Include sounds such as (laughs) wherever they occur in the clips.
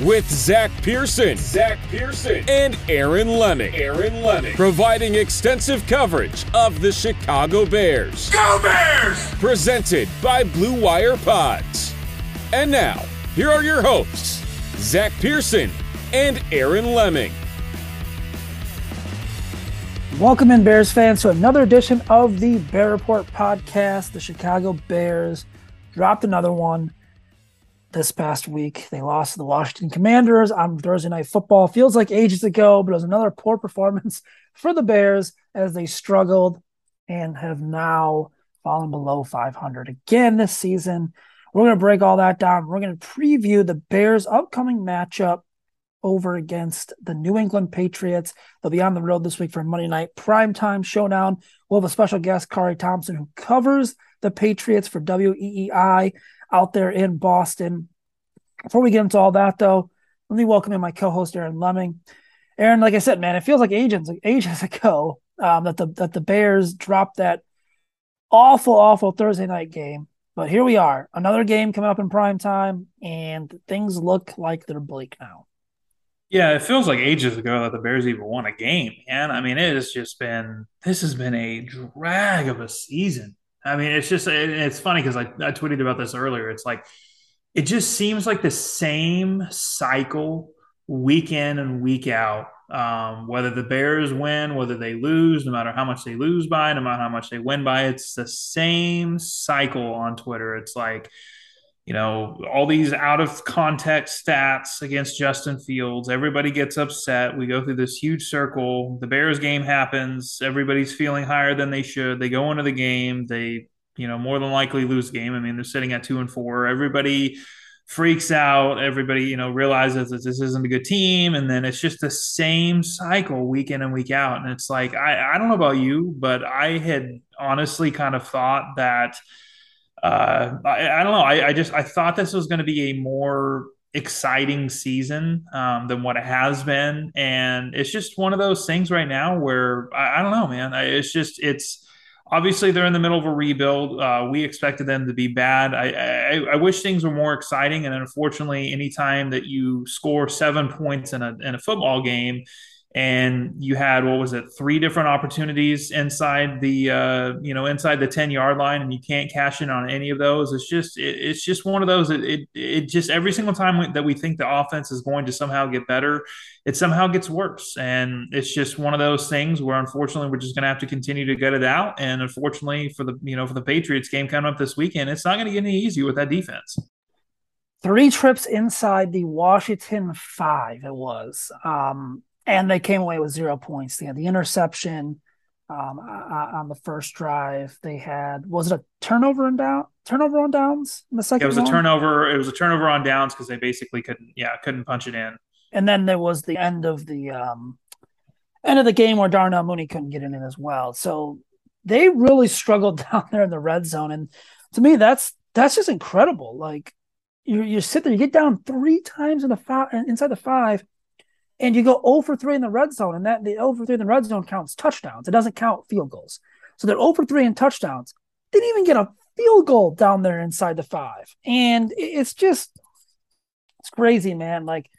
with Zach Pearson, Zach Pearson, and Aaron Leming. Aaron Leming, providing extensive coverage of the Chicago Bears. Go Bears! Presented by Blue Wire Pods. And now, here are your hosts, Zach Pearson and Aaron Leming. Welcome in, Bears fans, to another edition of the Bear Report podcast. The Chicago Bears dropped another one this past week. They lost to the Washington Commanders on Thursday Night Football. Feels like ages ago, but it was another poor performance (laughs) for the Bears as they struggled and have now fallen below 500 again this season. We're going to break all that down. We're going to preview the Bears' upcoming matchup over against the New England Patriots. They'll be on the road this week for a Monday night primetime showdown. We'll have a special guest, Kari Thompson, who covers the Patriots for WEEI out there in Boston. Before we get into all that, though, let me welcome in my co-host Aaron Leming. Aaron, like I said, man, it feels like ages, like ages (laughs) ago um, that the that the Bears dropped that awful, awful Thursday night game. But here we are, another game coming up in prime time, and things look like they're bleak now. Yeah, it feels like ages ago that the Bears even won a game, man. I mean, it has just been this has been a drag of a season. I mean, it's just it's funny because I, I tweeted about this earlier. It's like it just seems like the same cycle week in and week out. Um, whether the Bears win, whether they lose, no matter how much they lose by, no matter how much they win by, it's the same cycle on Twitter. It's like you know, all these out of context stats against Justin Fields. Everybody gets upset. We go through this huge circle. The Bears game happens. Everybody's feeling higher than they should. They go into the game. They, you know, more than likely lose game. I mean, they're sitting at two and four. Everybody freaks out. Everybody, you know, realizes that this isn't a good team. And then it's just the same cycle week in and week out. And it's like, I, I don't know about you, but I had honestly kind of thought that – uh, I, I, don't know. I, I, just I thought this was going to be a more exciting season um, than what it has been, and it's just one of those things right now where I, I don't know, man. it's just it's obviously they're in the middle of a rebuild. Uh, we expected them to be bad. I, I, wish things were more exciting, and unfortunately, anytime that you score seven points in a in a football game and you had what was it three different opportunities inside the uh, you know inside the 10 yard line and you can't cash in on any of those. It's just it, it's just one of those it, it, it just every single time we, that we think the offense is going to somehow get better it somehow gets worse. And it's just one of those things where unfortunately we're just going to have to continue to gut it out. And unfortunately for the you know for the patriots game coming up this weekend it's not going to get any easier with that defense. Three trips inside the washington five it was. Um and they came away with zero points. They had the interception um, on the first drive. They had was it a turnover and down turnover on downs in the second? it was one? a turnover. It was a turnover on downs because they basically couldn't yeah couldn't punch it in. And then there was the end of the um, end of the game where Darnell Mooney couldn't get in it as well. So they really struggled (laughs) down there in the red zone. And to me, that's that's just incredible. Like you you sit there, you get down three times in the five inside the five and you go 0 for 3 in the red zone, and that the 0 for 3 in the red zone counts touchdowns. It doesn't count field goals. So they're 0 for 3 in touchdowns. Didn't even get a field goal down there inside the five. And it's just it's crazy, man. Like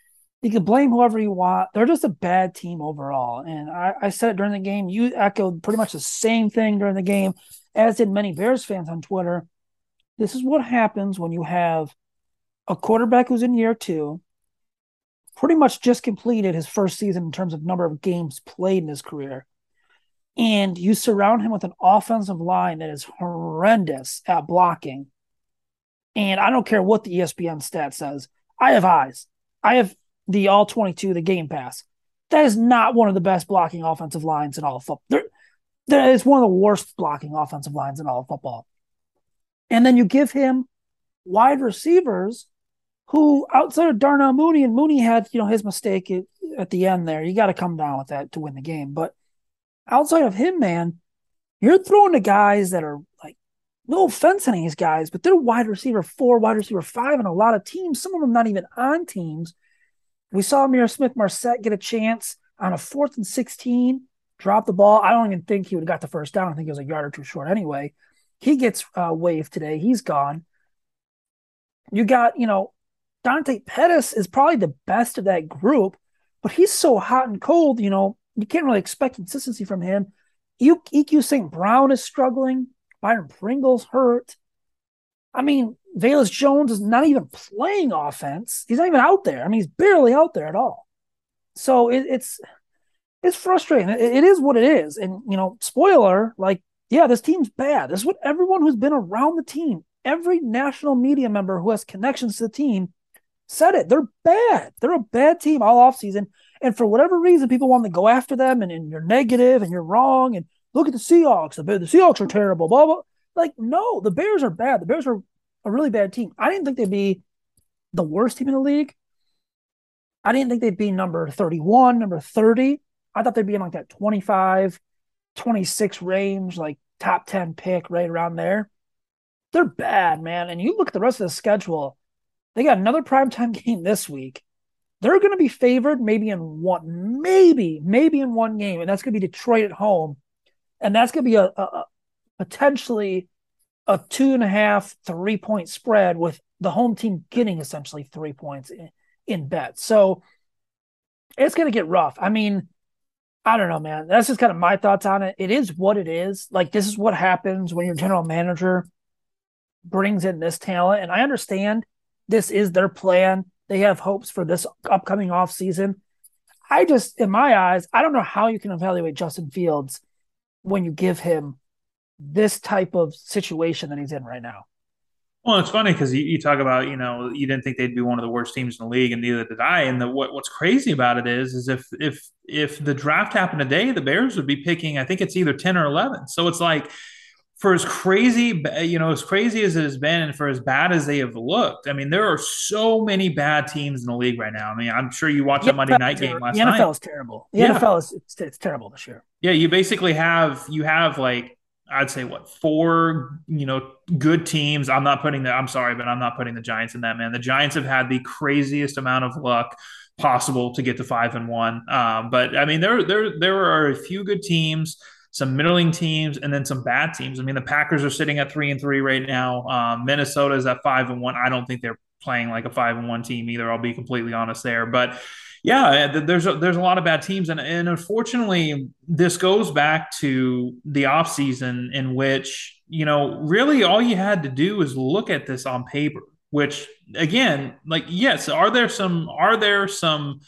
you can blame whoever you want. They're just a bad team overall. And I, I said it during the game. You echoed pretty much the same thing during the game, as did many Bears fans on Twitter. This is what happens when you have a quarterback who's in year two, pretty much just completed his first season in terms of number of games played in his career. And you surround him with an offensive line that is horrendous at blocking. And I don't care what the ESPN stat says. I have eyes. I have the all 22, the game pass. That is not one of the best blocking offensive lines in all of football. That is one of the worst blocking offensive lines in all of football. And then you give him wide receivers who, outside of Darnell Mooney, and Mooney had, you know, his mistake at, the end there. You got to come down with that to win the game. But outside of him, man, you're throwing to guys that are like, no offense to these guys, but they're wide receiver four, wide receiver five in a lot of teams. Some of them not even on teams. We saw Ihmir Smith-Marsette get a chance on a fourth and 16, drop the ball. I don't even think he would have got the first down. I think he was a yard or two short anyway. He gets uh, waived today. He's gone. You got, you know, Dante Pettis is probably the best of that group, but he's so hot and cold, you know, you can't really expect consistency from him. EQ St. Brown is struggling. Byron Pringle's hurt. I mean, Velus Jones is not even playing offense. He's not even out there. I mean, he's barely out there at all. So it, it's it's frustrating. It, it is what it is. And you know, spoiler, like, yeah, this team's bad. This is what everyone who's been around the team, every national media member who has connections to the team said it. They're bad. They're a bad team all offseason. And for whatever reason, people want to go after them and, and you're negative and you're wrong. And look at the Seahawks. The, the Seahawks are terrible. Blah, blah. Like, no, the Bears are bad. The Bears are a really bad team. I didn't think they'd be the worst team in the league. I didn't think they'd be number 31, number 30. I thought they'd be in like that 25, 26 range, like top 10 pick right around there. They're bad, man. And you look at the rest of the schedule, they got another primetime (laughs) game this week. They're going to be favored maybe in one, maybe, maybe in one game, and that's going to be Detroit at home. And that's going to be a, a, a potentially a two and a half, three point spread with the home team getting essentially three points in, in bets. So it's going to get rough. I mean, I don't know, man. That's just kind of my thoughts on it. It is what it is. Like, this is what happens when your general manager brings in this talent. And I understand this is their plan. They have hopes for this upcoming off season. I just, in my eyes, I don't know how you can evaluate Justin Fields when you give him this type of situation that he's in right now. Well, it's funny because you, you, talk about you know you didn't think they'd be one of the worst teams in the league, and neither did I. And the, what, what's crazy about it is, is if if if the draft happened today, the Bears would be picking. I think it's either ten or eleven. So it's like for as crazy, you know, as crazy as it has been, and for as bad as they have looked, I mean, there are so many bad teams in the league right now. I mean, I'm sure you watched that Monday night game last night. The NFL is terrible. The yeah. NFL is it's, it's terrible this year. Yeah, you basically have you have like I'd say what four, you know, good teams. I'm not putting the. I'm sorry, but I'm not putting the Giants in that man. The Giants have had the craziest amount of luck possible to get to five and one. Um, but I mean, there there there are a few good teams some middling teams, and then some bad teams. I mean, the Packers are sitting at three and three right now. Um, Minnesota is at five and one. I don't think they're playing like a five and one team either. I'll be completely honest there, but yeah, there's a, there's a lot of bad teams, and and unfortunately, this goes back to the offseason in which you know really all you had to do is look at this on paper. Which again, like yes, are there some are there some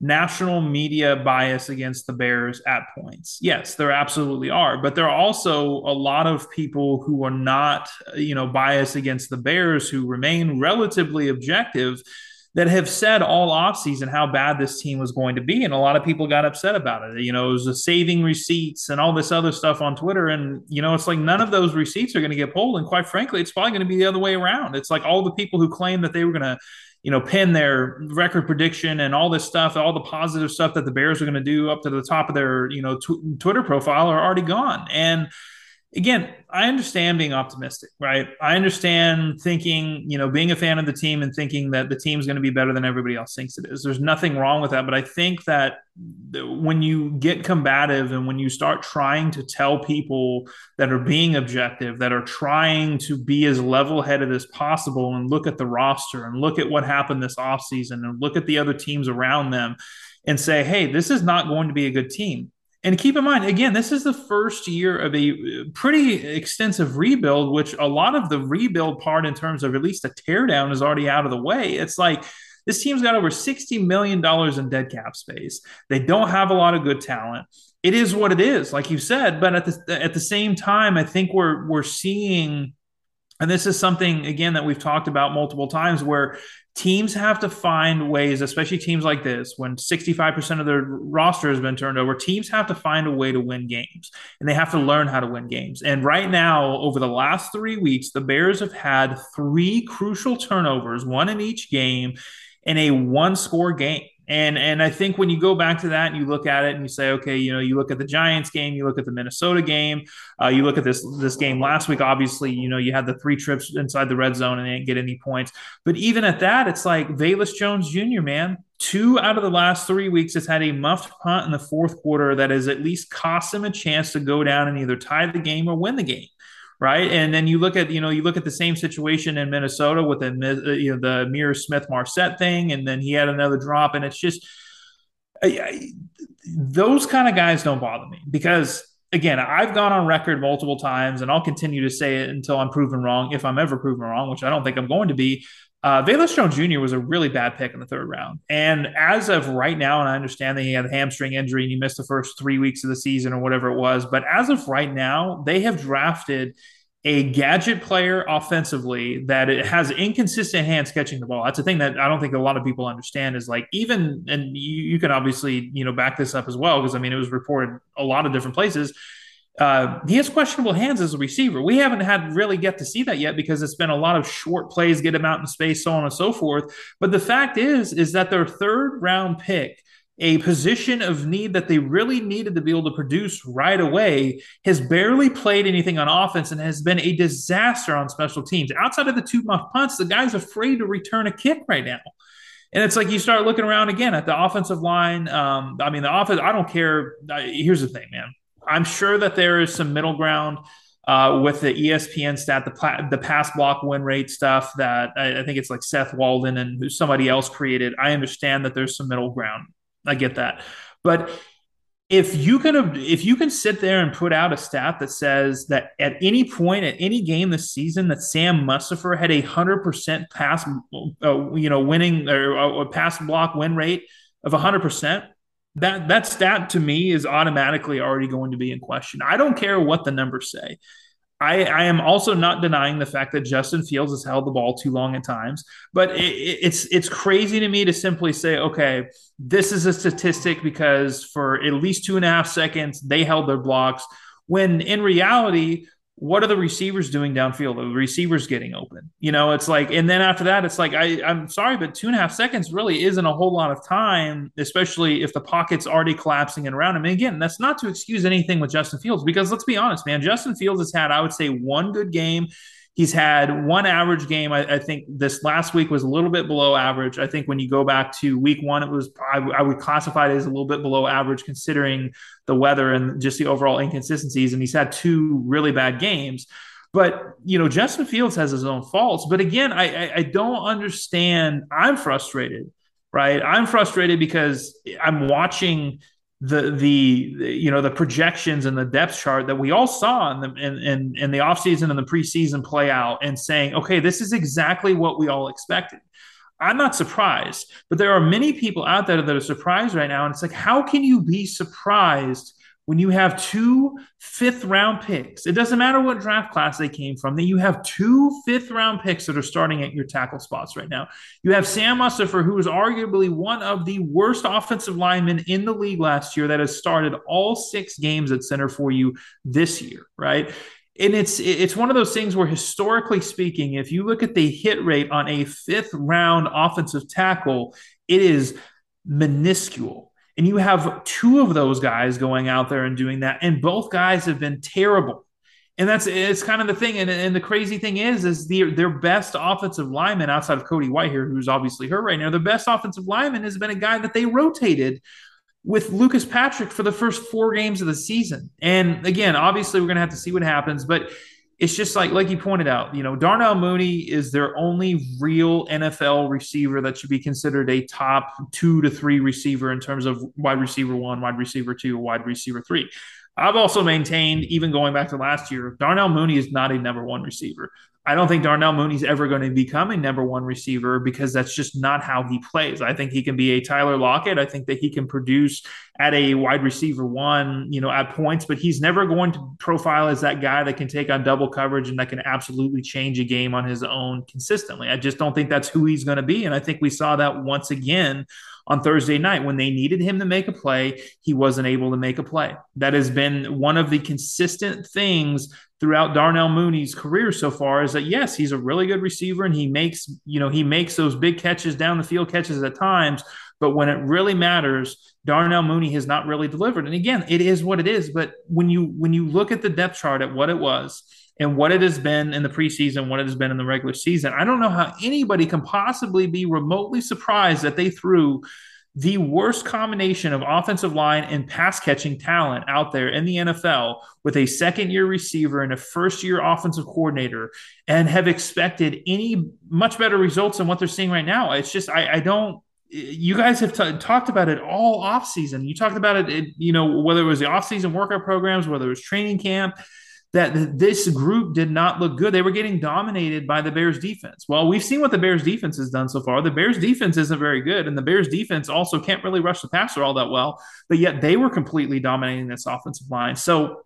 national media bias against the Bears at points. Yes, there absolutely are, but there are also a lot of people who are not, you know, biased against the Bears who remain relatively objective that have said all offseason how bad this team was going to be. And a lot of people got upset about it. You know, it was a saving receipts and all this other stuff on Twitter. And, you know, it's like none of those receipts are going to get pulled. And quite frankly, it's probably going to be the other way around. It's like all the people who claim that they were going to you know, pin their record prediction and all this stuff, all the positive stuff that the Bears are going to do up to the top of their, you know, tw- Twitter profile are already gone. And again, I understand being optimistic, right? I understand thinking, you know, being a fan of the team and thinking that the team's going to be better than everybody else thinks it is. There's nothing wrong with that. But I think that when you get combative and when you start trying to tell people that are being objective, that are trying to be as level headed as possible and look at the roster and look at what happened this offseason and look at the other teams around them and say, hey, this is not going to be a good team and keep in mind, again, this is the first year of a pretty extensive rebuild, which a lot of the rebuild part, in terms of at least a teardown, is already out of the way. It's like this team's got over $60 million in dead cap space. They don't have a lot of good talent. It is what it is, like you said. But at the at the same time, I think we're we're seeing and this is something again that we've talked about multiple times where teams have to find ways, especially teams like this, when 65% of their roster has been turned over, teams have to find a way to win games and they have to learn how to win games. And right now, over the last three weeks, the Bears have had three crucial turnovers, one in each game, in a one score game. And and I think when you go back to that and you look at it and you say, okay, you know, you look at the Giants game, you look at the Minnesota game, uh, you look at this this game last week. Obviously, you know, you had the three trips inside the red zone and they didn't get any points. But even at that, it's like Velus Jones Jr. Man, two out of the last three weeks has had a muffed punt in the fourth quarter that has at least cost him a chance to go down and either tie the game or win the game right? And then you look at you know you look at the same situation in Minnesota with the uh, you know the Ihmir Smith-Marsette thing, and then he had another drop, and it's just I, I, those kind of guys don't bother me because again I've gone on record multiple times, and I'll continue to say it until I'm proven wrong, if I'm ever proven wrong, which I don't think I'm going to be. Uh, Velus Jones Jr. was a really bad pick in the third round. And as of right now, and I understand that he had a hamstring injury and he missed the first three weeks of the season or whatever it was, but as of right now, they have drafted a gadget player offensively that it has inconsistent hands catching the ball. That's a thing that I don't think a lot of people understand is like even, and you, you can obviously, you know, back this up as well, because I mean, it was reported a lot of different places uh, he has questionable hands as a receiver. We haven't had really get to see that yet because it's been a lot of short plays, get him out in space, so on and so forth. But the fact is, is that their third round pick, a position of need that they really needed to be able to produce right away, has barely played anything on offense and has been a disaster on special teams. Outside of the two muff punts, the guy's afraid to return a kick right now. And it's like you start looking around again at the offensive line. Um, I mean, the offense, I don't care. Here's the thing, man. I'm sure that there is some middle ground uh, with the ESPN stat, the the pass block win rate stuff that I, I, think it's like Seth Walder and who somebody else created. I understand that there's some middle ground. I get that, but if you can if you can sit there and put out a stat that says that at any point at any game this season that Sam Mustipher had a hundred percent pass, uh, you know, winning or a pass block win rate of hundred percent that that stat to me is automatically already going to be in question. I don't care what the numbers say. I, I am also not denying the fact that Justin Fields has held the ball too long at times, but it, it's it's crazy to me to simply say, okay, this is a statistic because for at least two and a half seconds they held their blocks. When in reality, what are the receivers doing downfield? Are the receivers getting open. You know, it's like, and then after that, it's like, I, I'm sorry, but two and a half seconds really isn't a whole lot of time, especially if the pocket's already collapsing and around him. And again, that's not to excuse anything with Justin Fields, because let's be honest, man, Justin Fields has had, I would say, one good game He's had one average game. I, I, think this last week was a little bit below average. I think when you go back to week one, it was I, I would classify it as a little bit below average considering the weather and just the overall inconsistencies. And he's had two really bad games. But you know, Justin Fields has his own faults. But again, I, I, I don't understand. I'm frustrated, right? I'm frustrated because I'm watching the, the you know the projections and the depth chart that we all saw in the in, in, in the offseason and the preseason play out and saying okay this is exactly what we all expected. I'm not surprised but there are many people out there that are surprised right now. And it's like how can you be surprised when you have two fifth round picks, it doesn't matter what draft class they came from, that you have two fifth round picks that are starting at your tackle spots right now. You have Sam Mustipher, who is arguably one of the worst offensive linemen in the league last year, that has started all six games at center for you this year, right? And it's it's one of those things where historically speaking, if you look at the hit rate on a fifth round offensive tackle, it is minuscule and you have two of those guys going out there and doing that. And both guys have been terrible. And that's it's kind of the thing. And, and the crazy thing is, is the, their best offensive lineman outside of Cody Whitehair, who's obviously hurt right now, their best offensive lineman has been a guy that they rotated with Lucas Patrick for the first four games of the season. And again, obviously, we're going to have to see what happens, but it's just like like you pointed out, you know, Darnell Mooney is their only real NFL receiver that should be considered a top two to three receiver in terms of wide receiver one, wide receiver two, wide receiver three. I've also maintained, even going back to last year, Darnell Mooney is not a number one receiver. I don't think Darnell Mooney's ever going to become a number one receiver because that's just not how he plays. I think he can be a Tyler Lockett. I think that he can produce at a wide receiver one, you know, at points, but he's never going to profile as that guy that can take on double coverage and that can absolutely change a game on his own consistently. I just don't think that's who he's going to be. And I think we saw that once again on Thursday night. When they needed him to make a play, he wasn't able to make a play. That has been one of the consistent things throughout Darnell Mooney's career so far is that yes, he's a really good receiver and he makes, you know, he makes those big catches down the field catches at times, but when it really matters, Darnell Mooney has not really delivered. And again, it is what it is, but when you when you look at the depth chart at what it was and what it has been in the preseason, what it has been in the regular season. I don't know how anybody can possibly be remotely surprised that they threw the worst combination of offensive line and pass catching talent out there in the NFL with a second year receiver and a first year offensive coordinator and have expected any much better results than what they're seeing right now. It's just, I, I don't. You guys have t- talked about it all off season. You talked about it, it, you know, whether it was the off season workout programs, whether it was training camp that this group did not look good. They were getting dominated by the Bears defense. Well, we've seen what the Bears defense has done so far. The Bears defense isn't very good, and the Bears defense also can't really rush the passer all that well, but yet they were completely dominating this offensive line. So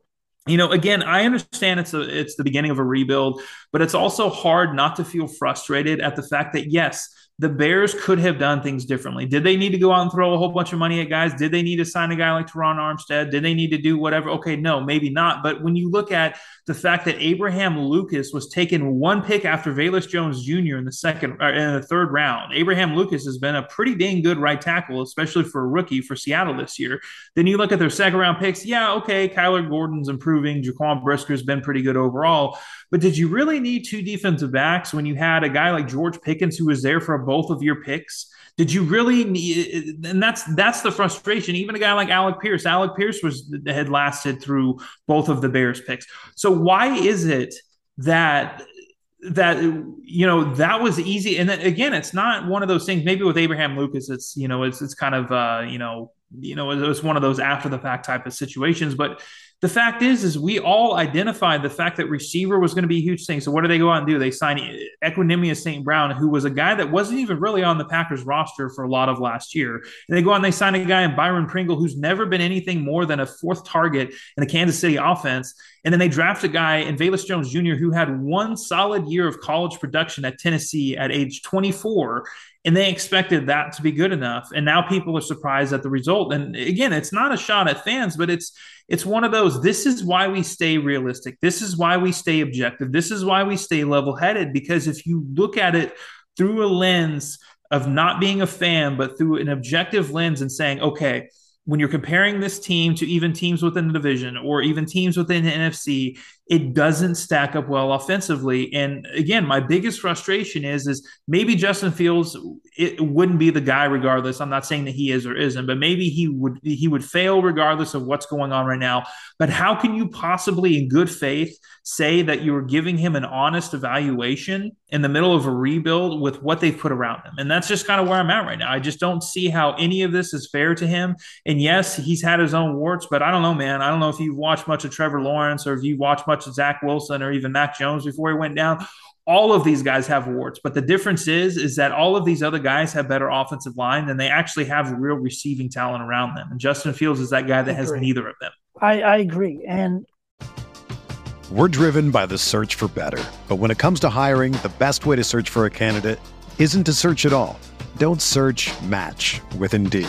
you know again i understand it's a, it's the beginning of a rebuild but it's also hard not to feel frustrated at the fact that yes the Bears could have done things differently. Did they need to go out and throw a whole bunch of money at guys? Did they need to sign a guy like Terron Armstead? Did they need to do whatever? Okay, no, maybe not. But when you look at the fact that Abraham Lucas was taken one pick after Velus Jones Jr. in the second or in the third round, Abraham Lucas has been a pretty dang good right tackle, especially for a rookie for Seattle this year. Then you look at their second round picks. Yeah, okay, Kyler Gordon's improving. Jaquan Brisker's been pretty good overall. But did you really need two defensive backs when you had a guy like George Pickens who was there for both of your picks? Did you really need? And that's that's the frustration. Even a guy like Alec Pierce, Alec Pierce was had lasted through both of the Bears picks. So why is it that that you know that was easy? And then, again, it's not one of those things. Maybe with Abraham Lucas, it's you know it's it's kind of uh, you know you know it was one of those after the fact type of situations, but the fact is, is we all identified the fact that receiver was going to be a huge thing. So what do they go out and do? They sign eh, Equanimeous St. Brown, who was a guy that wasn't even really on the Packers roster for a lot of last year. And they go out and they sign a guy in Byron Pringle, who's never been anything more than a fourth target in the Kansas City offense. And then they draft a guy in Velus Jones Jr., who had one solid year of college production at Tennessee at age 24 and they expected that to be good enough. And now people are surprised at the result. And again it's not a shot at fans but it's it's one of those this is why we stay realistic. This is why we stay objective. This is why we stay level headed because if you look at it through a lens of not being a fan but through an objective lens and saying okay when you're comparing this team to even teams within the division or even teams within the NFC, it doesn't stack up well offensively. And again, my biggest frustration is is maybe Justin Fields it wouldn't be the guy regardless. I'm not saying that he is or isn't, but maybe he would he would fail regardless of what's going on right now. But how can you possibly in good faith say that you are giving him an honest evaluation in the middle of a rebuild with what they've put around him. And that's just kind of where I'm at right now. I just don't see how any of this is fair to him. And yes, he's had his own warts, but I don't know, man. I don't know if you've watched much of Trevor Lawrence or if you watched much of Zach Wilson or even Mac Jones before he went down. All of these guys have warts, but the difference is is that all of these other guys have better offensive line than they actually have real receiving talent around them. And Justin Fields is that guy that has neither of them. I, I agree. And we're driven by the search for better. But when it comes to hiring, the best way to search for a candidate isn't to search at all. Don't search match with Indeed.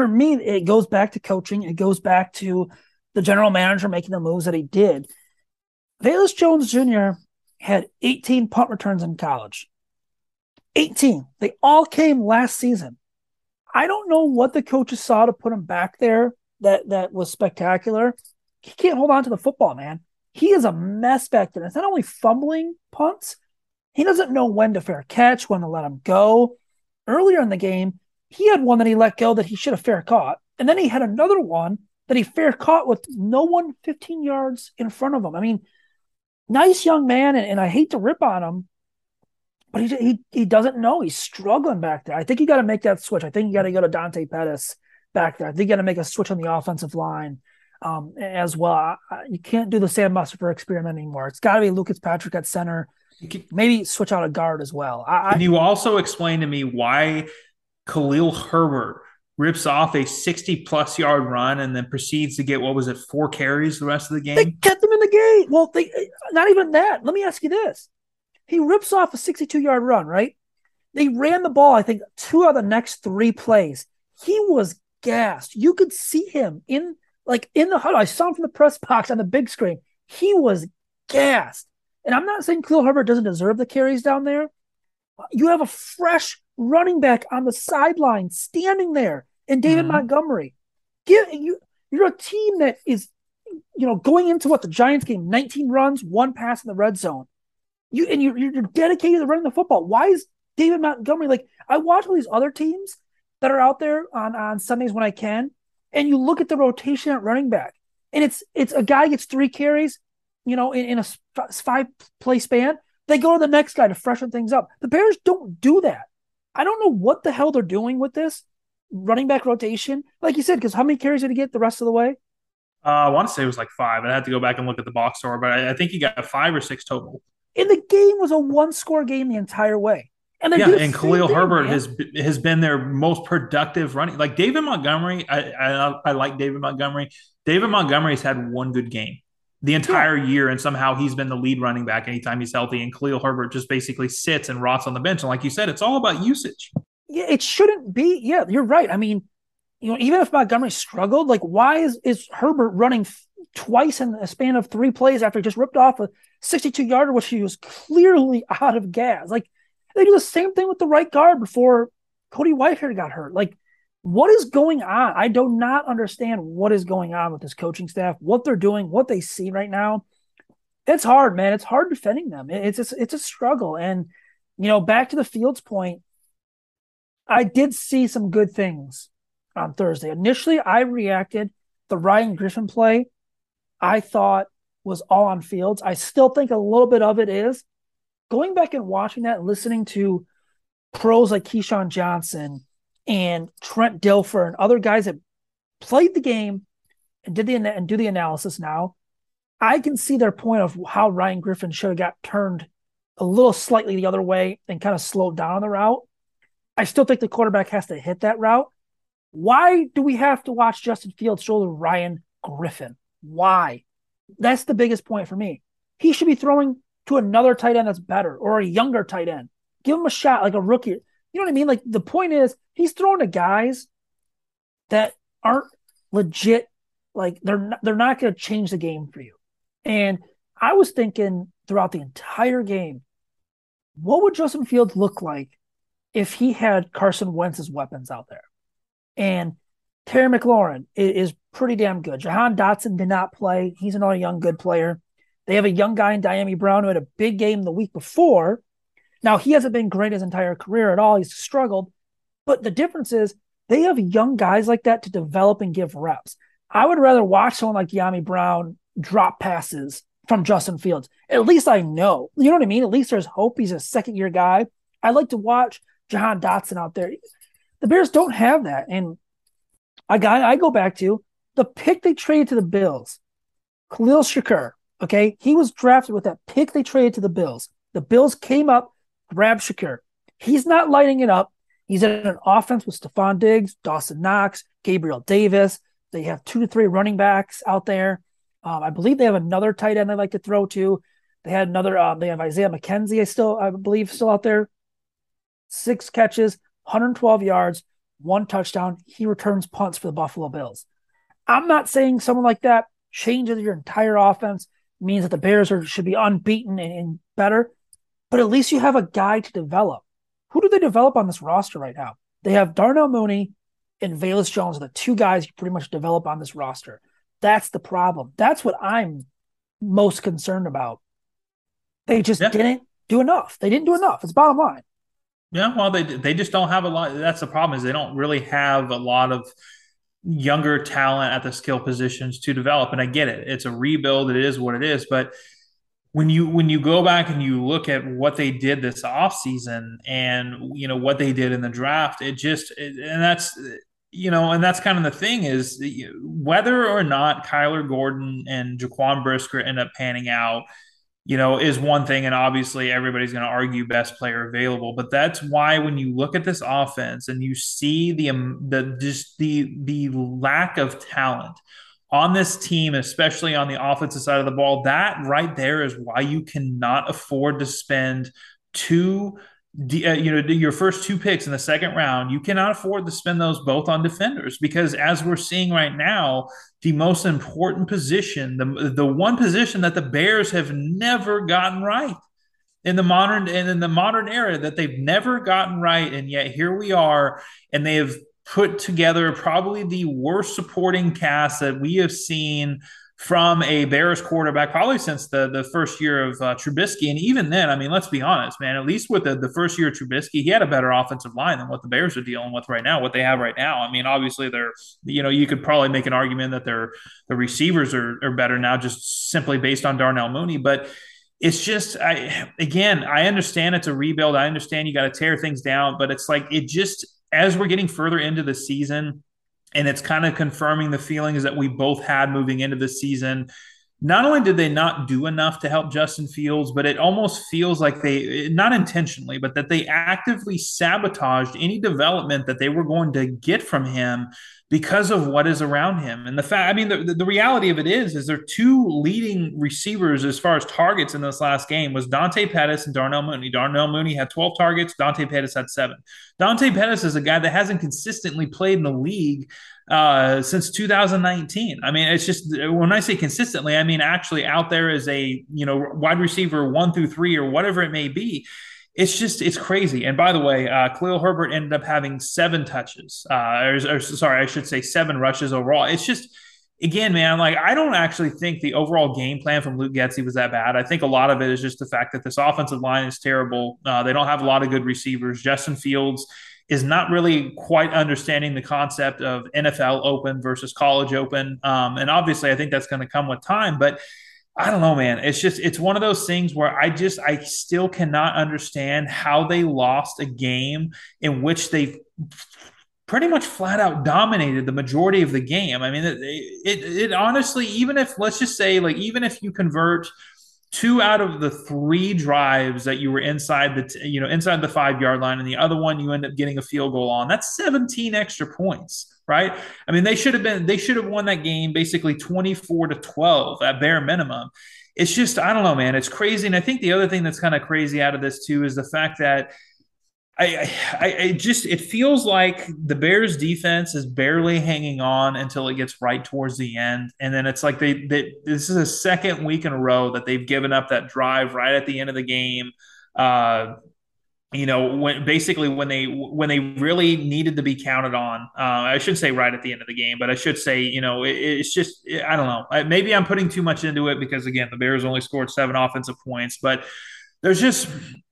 For me, it goes back to coaching. It goes back to the general manager making the moves that he did. Velus Jones Jr. had 18 punt returns in college. 18. They all came last season. I don't know what the coaches saw to put him back there that that was spectacular. He can't hold on to the football, man. He is a mess back there. It's not only fumbling punts, he doesn't know when to fair catch, when to let him go. Earlier in the game, he had one that he let go that he should have fair caught. And then he had another one that he fair caught with no one 15 yards in front of him. I mean, nice young man, and, and I hate to rip on him, but he, he he doesn't know. He's struggling back there. I think you got to make that switch. I think you got to go to Dante Pettis back there. I think you got to make a switch on the offensive line um, as well. I, I, you can't do the Sam Mustipher experiment anymore. It's got to be Lucas Patrick at center. Maybe switch out a guard as well. I, Can you also explain to me why Khalil Herbert rips off a 60 plus yard run and then proceeds to get what was it four carries the rest of the game? They kept them in the game. Well, they not even that. Let me ask you this: He rips off a 62 yard run, right? They ran the ball. I think two of the next three plays. He was gassed. You could see him in like in the huddle. I saw him from the press box on the big screen. He was gassed. And I'm not saying Khalil Herbert doesn't deserve the carries down there. You have a fresh running back on the sideline standing there and David mm-hmm. Montgomery. Give you you're a team that is you know going into what the Giants game 19 runs, one pass in the red zone. You and you're, you're dedicated to running the football. Why is David Montgomery like I watch all these other teams that are out there on on Sundays when I can and you look at the rotation at running back and it's it's a guy gets three carries you know, in, in a five play span, they go to the next guy to freshen things up. The Bears don't do that. I don't know what the hell they're doing with this running back rotation. Like you said, because how many carries did he get the rest of the way? Uh, I want to say it was like five. I had to go back and look at the box score, but I, I think he got five or six total. And the game was a one score game the entire way. And yeah, and Khalil thing, Herbert man. has has been their most productive running. Like David Montgomery, I, I I like David Montgomery. David Montgomery's had one good game the entire yeah. year, and somehow he's been the lead running back anytime he's healthy. And Khalil Herbert just basically sits and rots on the bench. And like you said, it's all about usage. Yeah, it shouldn't be. Yeah, you're right. I mean, you know, even if Montgomery struggled, like why is is Herbert running twice in a span of three plays after he just ripped off a 62 yarder, which he was clearly (laughs) out of gas? Like they do the same thing with the right guard before Cody Whitehair got hurt. Like what is going on? I do not understand what is going on with this coaching staff, what they're doing, what they see right now. It's hard, man. It's hard defending them. It's a, it's a struggle. And, you know, back to the Fields point, I did see some good things on Thursday. Initially, I reacted the Ryan Griffin play, I thought was all on Fields. I still think a little bit of it is. Going back and watching that, listening to pros like Keyshawn Johnson, and Trent Dilfer and other guys that played the game and did the and do the analysis now, I can see their point of how Ryan Griffin should have got turned a little slightly the other way and kind of slowed down the route. I still think the quarterback has to hit that route. Why do we have to watch Justin Fields throw to Ryan Griffin? Why? That's the biggest point for me. He should be throwing to another tight end that's better or a younger tight end. Give him a shot like a rookie. You know what I mean? Like the point is, he's throwing to guys that aren't legit. Like they're not, they're not going to change the game for you. And I was thinking throughout the entire game, what would Justin Fields look like if he had Carson Wentz's weapons out there? And Terry McLaurin is, pretty damn good. Jahan Dotson did not play. He's another young good player. They have a young guy in Dyami Brown who had a big game the week before now, he hasn't been great his entire career at all. He's struggled. But the difference is They have young guys like that to develop and give reps. I would rather watch someone like Dyami Brown drop passes from Justin Fields. At least I know. You know what I mean? At least there's hope. He's a second year guy. I like to watch Jahan Dotson out there. The Bears don't have that. And a guy I go back to the pick they traded to the Bills, Khalil Shakir. Okay. He was drafted with that pick they traded to the Bills. The Bills came up, grabbed Shakir. He's not lighting it up. He's in an offense with Stefon Diggs, Dawson Knox, Gabriel Davis. They have two to three running backs out there. Um, I believe they have another tight end they like to throw to. They had another. Um, they have Isaiah McKenzie. I still, I believe, still out there. Six catches, 112 yards, one touchdown. He returns punts for the Buffalo Bills. I'm not saying someone like that changes your entire offense, means that the Bears are, should be unbeaten and, and better, but at least you have a guy to develop. Who do they develop on this roster right now? They have Darnell Mooney and Velus Jones, the two guys you pretty much develop on this roster. That's the problem. That's what I'm most concerned about. They just yeah. didn't do enough. They didn't do enough. It's bottom line. Yeah, well, they they just don't have a lot. That's the problem is they don't really have a lot of younger talent at the skill positions to develop. And I get it; it's a rebuild. It is what it is. But when you when you go back and you look at what they did this offseason and you know what they did in the draft, it just it, and that's you know, and that's kind of the thing is whether or not Kyler Gordon and Jaquan Brisker end up panning out, you know, is one thing. And obviously everybody's going to argue best player available. But that's why when you look at this offense and you see the, um, the, just the, the lack of talent on this team, especially on the offensive side of the ball, that right there is why you cannot afford to spend two uh, you know your first two picks in the second round. You cannot afford to spend those both on defenders because as we're seeing right now the most important position the the one position that the bears have never gotten right in the modern and in the modern era that they've never gotten right. And yet here we are and they have put together probably the worst supporting cast that we have seen from a Bears quarterback probably since the the first year of uh, Trubisky. And even then, I mean, let's be honest, man. At least with the, the first year of Trubisky, he had a better offensive line than what the Bears are dealing with right now. What they have right now, I mean, obviously they're you know you could probably make an argument that their the receivers are are better now just simply based on Darnell Mooney, but. It's just, I again, I understand it's a rebuild. I understand you got to tear things down, but it's like it just as we're getting further into the season, and it's kind of confirming the feelings that we both had moving into the season. Not only did they not do enough to help Justin Fields, but it almost feels like they, not intentionally, but that they actively sabotaged any development that they were going to get from him because of what is around him. And the fact, I mean, the, the reality of it is, is there two leading receivers as far as targets in this last game was Dante Pettis and Darnell Mooney. Darnell Mooney had 12 targets. Dante Pettis had seven. Dante Pettis is a guy that hasn't consistently played in the league uh, since 2019. I mean, it's just when I say consistently, I mean actually out there as a you know wide receiver one through three or whatever it may be it's just it's crazy. And by the way, uh, Khalil Herbert ended up having seven touches, uh, or, or, sorry, I should say seven rushes overall. It's just again, man, like I don't actually think the overall game plan from Luke Getsy was that bad. I think a lot of it is just the fact that this offensive line is terrible. Uh, they don't have a lot of good receivers. Justin Fields is not really quite understanding the concept of NFL open versus college open. Um, and obviously, I think that's going to come with time, but I don't know, man. It's just it's one of those things where I just I still cannot understand how they lost a game in which they pretty much flat out dominated the majority of the game. I mean, it, it, it honestly, even if let's just say like even if you convert two out of the three drives that you were inside the you know inside the five yard line and the other one you end up getting a field goal on that's 17 extra points right? I mean they should have been they should have won that game basically 24 to 12 at bare minimum. It's just i don't know man it's crazy. And i think the other thing that's kind of crazy out of this too is the fact that I, I, I just it feels like the Bears defense is barely hanging on until it gets right towards the end, and then it's like they, they this is a second week in a row that they've given up that drive right at the end of the game. Uh, you know, when basically when they when they really needed to be counted on. Uh, I should say right at the end of the game, but I should say you know it, it's just I don't know. Maybe I'm putting too much into it because again the Bears only scored seven offensive points, but there's just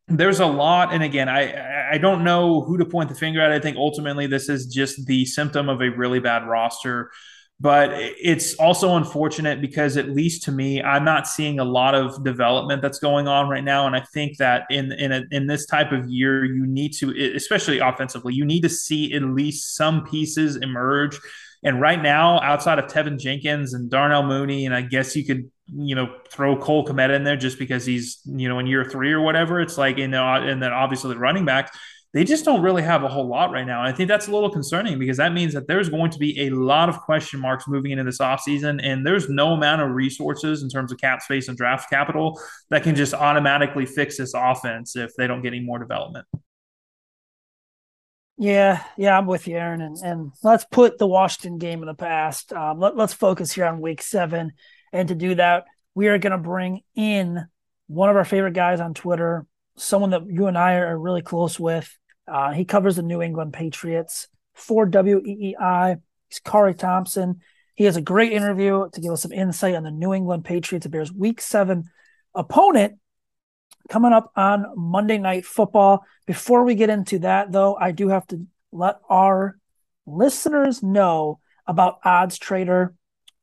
there's a lot and again i i don't know who to point the finger at. I think ultimately this is just the symptom of a really bad roster but it's also unfortunate because at least to me i'm not seeing a lot of development that's going on right now and i think that in in a, in this type of year you need to especially offensively you need to see at least some pieces emerge and right now outside of Teven Jenkins and Darnell Mooney and I guess you could you know throw Cole Kmet in there just because he's you know in year 3 or whatever it's like you uh, know and then obviously the running backs they just don't really have a whole lot right now. And I think that's a little concerning because that means that there's going to be a lot of question marks moving into this offseason. And there's no amount of resources in terms of cap space and draft capital that can just automatically fix this offense if they don't get any more development. Yeah, yeah, I'm with you, Aaron. And, and let's put the Washington game in the past. Um, let, let's focus here on week seven. And to do that, we are going to bring in one of our favorite guys on Twitter, someone that you and I are really close with. Uh, he covers the New England Patriots for WEEI. He's Khari Thompson. He has a great interview to give us some insight on the New England Patriots Bears Week Seven opponent coming up on Monday Night Football. Before we get into that, though, I do have to let our listeners know about Odds Trader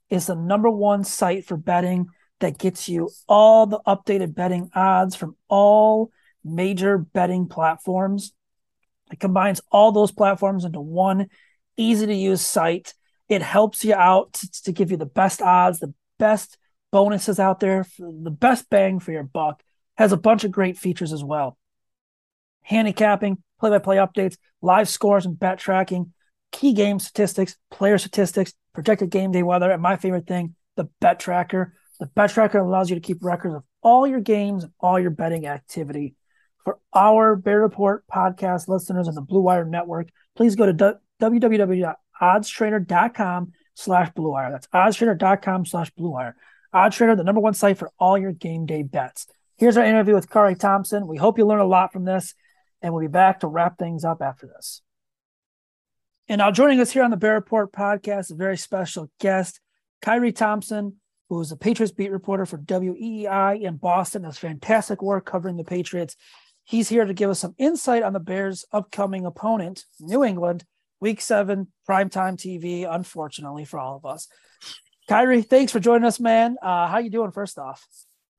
is the number one site for betting that gets you all the updated betting odds from all major betting platforms. It combines all those platforms into one easy to use site. It helps you out to, to give you the best odds, the best bonuses out there, the best bang for your buck. Has a bunch of great features as well. Handicapping, play by play updates, live scores and bet tracking, key game statistics, player statistics, projected game day weather, and my favorite thing, the bet tracker. The bet tracker allows you to keep records of all your games all your betting activity. For our Bear Report podcast listeners on the Blue Wire Network, please go to www.oddstrader.com slash Blue Wire. That's oddstrader.com slash Blue Wire. OddsTrader, the number one site for all your game day bets. Here's our interview with Khari Thompson. We hope you learn a lot from this, and we'll be back to wrap things up after this. And now joining us here on the Bear Report podcast, a very special guest, Khari Thompson, who is a Patriots beat reporter for WEEI in Boston, does fantastic work covering the Patriots. He's here to give us some insight on the Bears' upcoming opponent, New England, Week Seven, primetime TV. Unfortunately for all of us, Khari, thanks for joining us, man. Uh, how you doing? First off,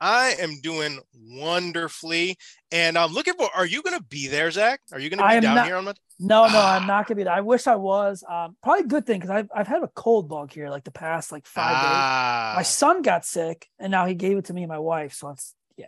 I am doing wonderfully, and I'm looking for. Are you going to be there, Zach? Are you going to be down not, here on the? No, no, I'm (sighs) not going to be there. I wish I was. Um, probably a good thing because I've I've had a cold bug here like the past like five ah. days. My son got sick, and now he gave it to me and my wife. So it's yeah.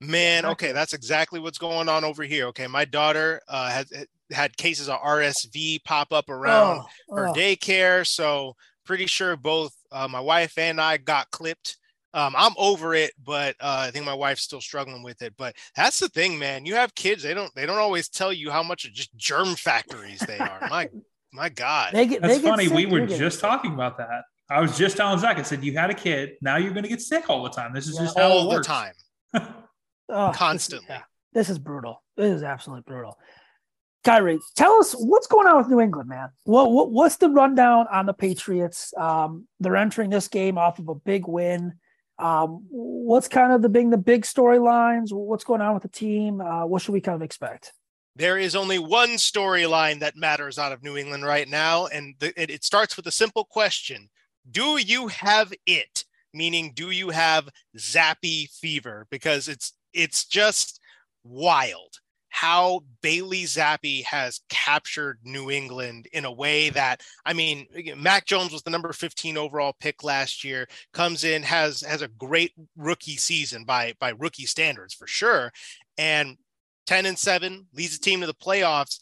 Man, okay, that's exactly what's going on over here. Okay, my daughter uh, has had cases of RSV pop up around oh, her oh. daycare, so pretty sure both uh, my wife and I got clipped. Um, I'm over it, but uh, I think my wife's still struggling with it. But that's the thing, man. You have kids; they don't they don't always tell you how much of just germ factories they are. my (laughs) my God, they get, that's they funny. we were just talking about that. I was just telling Zach. I said, "You had a kid. Now you're going to get sick all the time. This is yeah. just how all the time." (laughs) oh, constantly. This is, yeah, this is brutal. This is absolutely brutal. Khari, tell us what's going on with New England, man. What, what what's the rundown on the Patriots? Um, they're entering this game off of a big win. Um, what's kind of the being the big storylines? What's going on with the team? Uh, what should we kind of expect? There is only one storyline that matters out of New England right now, and the, it, it starts with a simple question: Do you have it? Meaning, do you have Zappe fever? Because it's it's just wild how Bailey Zappe has captured New England in a way that I mean, Mac Jones was the number 15 overall pick last year, comes in, has has a great rookie season by by rookie standards for sure, and 10 and 7 leads the team to the playoffs.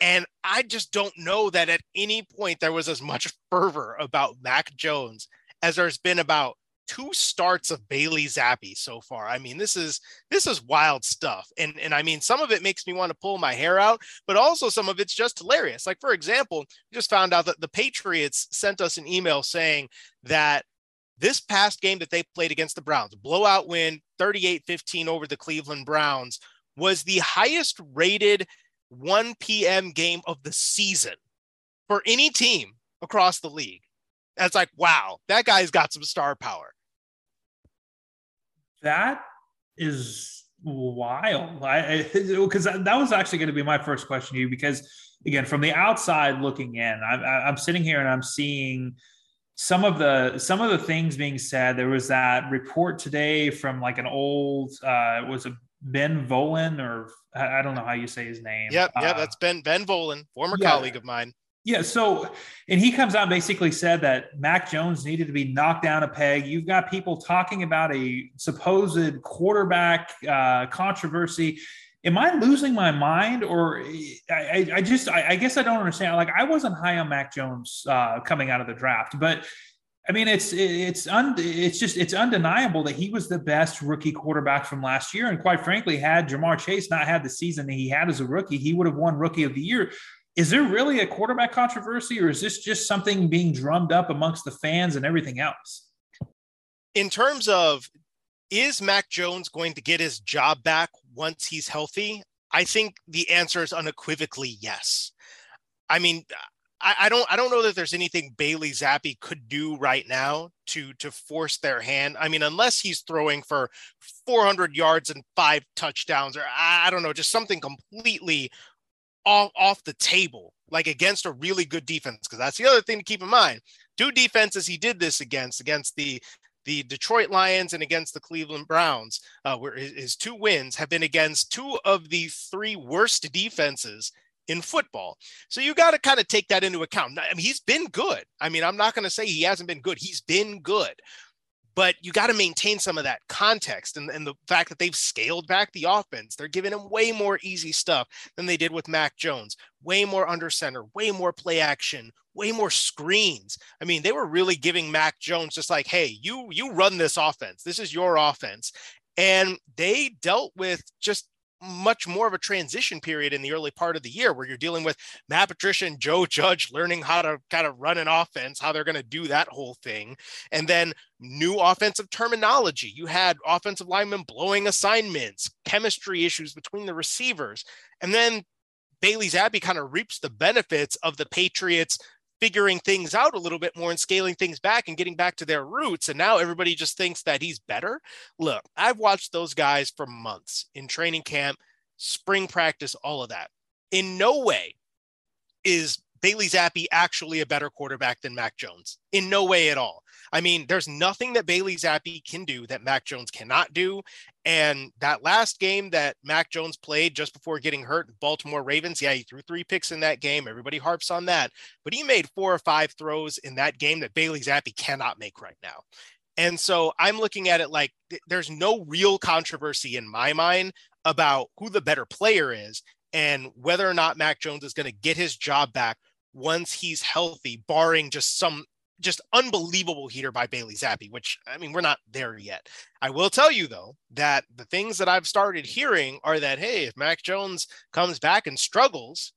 And I just don't know that at any point there was as much (laughs) fervor about Mac Jones as there's been about two starts of Bailey Zappe so far. I mean, this is this is wild stuff. And and I mean, some of it makes me want to pull my hair out, but also some of it's just hilarious. Like for example, we just found out that the Patriots sent us an email saying that this past game that they played against the Browns, blowout win, 38-15 over the Cleveland Browns, was the highest rated 1 p.m. game of the season for any team across the league. That's like, wow, that guy's got some star power that is wild. I because (laughs) that was actually going to be my first question to you because again, from the outside looking in, I'm, I'm sitting here and I'm seeing some of the some of the things being said. There was that report today from like an old uh, was a Ben Volin or I don't know how you say his name. Yep, yeah, uh, that's Ben Ben Volin, former yeah. colleague of mine. Yeah. So, and he comes out basically said that Mac Jones needed to be knocked down a peg. You've got people talking about a supposed quarterback uh, controversy. Am I losing my mind, or I, I just I, I, guess I don't understand. Like I wasn't high on Mac Jones uh, coming out of the draft, but I mean it's it's un, it's just it's undeniable that he was the best rookie quarterback from last year, and quite frankly, had Ja'Marr Chase not had the season that he had as a rookie, he would have won Rookie of the Year. Is there really a quarterback controversy, or is this just something being drummed up amongst the fans and everything else? In terms of is Mac Jones going to get his job back once he's healthy? I think the answer is unequivocally yes. I mean, I, I, don't I don't know that there's anything Bailey Zappe could do right now to to force their hand. I mean, unless he's throwing for 400 yards and five touchdowns, or I, I don't know, just something completely off, off the table, like against a really good defense. Because that's the other thing to keep in mind. Two defenses he did this against, against the the Detroit Lions and against the Cleveland Browns, uh, where his two wins have been against two of the three worst defenses in football. So you got to kind of take that into account. I mean, he's been good. I mean, I'm not going to say he hasn't been good. He's been good but you got to maintain some of that context and, and the fact that they've scaled back the offense. They're giving him way more easy stuff than they did with Mac Jones, way more under center, way more play action, way more screens. I mean, they were really giving Mac Jones just like, hey, you you run this offense. This is your offense. And they dealt with just much more of a transition period in the early part of the year where you're dealing with Matt Patricia and Joe Judge learning how to kind of run an offense, how they're going to do that whole thing. And then new offensive terminology. You had offensive linemen blowing assignments, chemistry issues between the receivers. And then Bailey Zappe kind of reaps the benefits of the Patriots figuring things out a little bit more and scaling things back and getting back to their roots. And now everybody just thinks that he's better. Look, I've watched those guys for months in training camp, spring practice, all of that. In no way is Bailey Zappe actually a better quarterback than Mac Jones. In no way at all. I mean, there's nothing that Bailey Zappe can do that Mac Jones cannot do. And that last game that Mac Jones played just before getting hurt, Baltimore Ravens, yeah, he threw three picks in that game. Everybody harps on that. But he made four or five throws in that game that Bailey Zappe cannot make right now. And so I'm looking at it like th- there's no real controversy in my mind about who the better player is and whether or not Mac Jones is going to get his job back once he's healthy, barring just some just unbelievable heater by Bailey Zappe, which I mean, we're not there yet. I will tell you though that the things that I've started hearing are that hey, if Mac Jones comes back and struggles,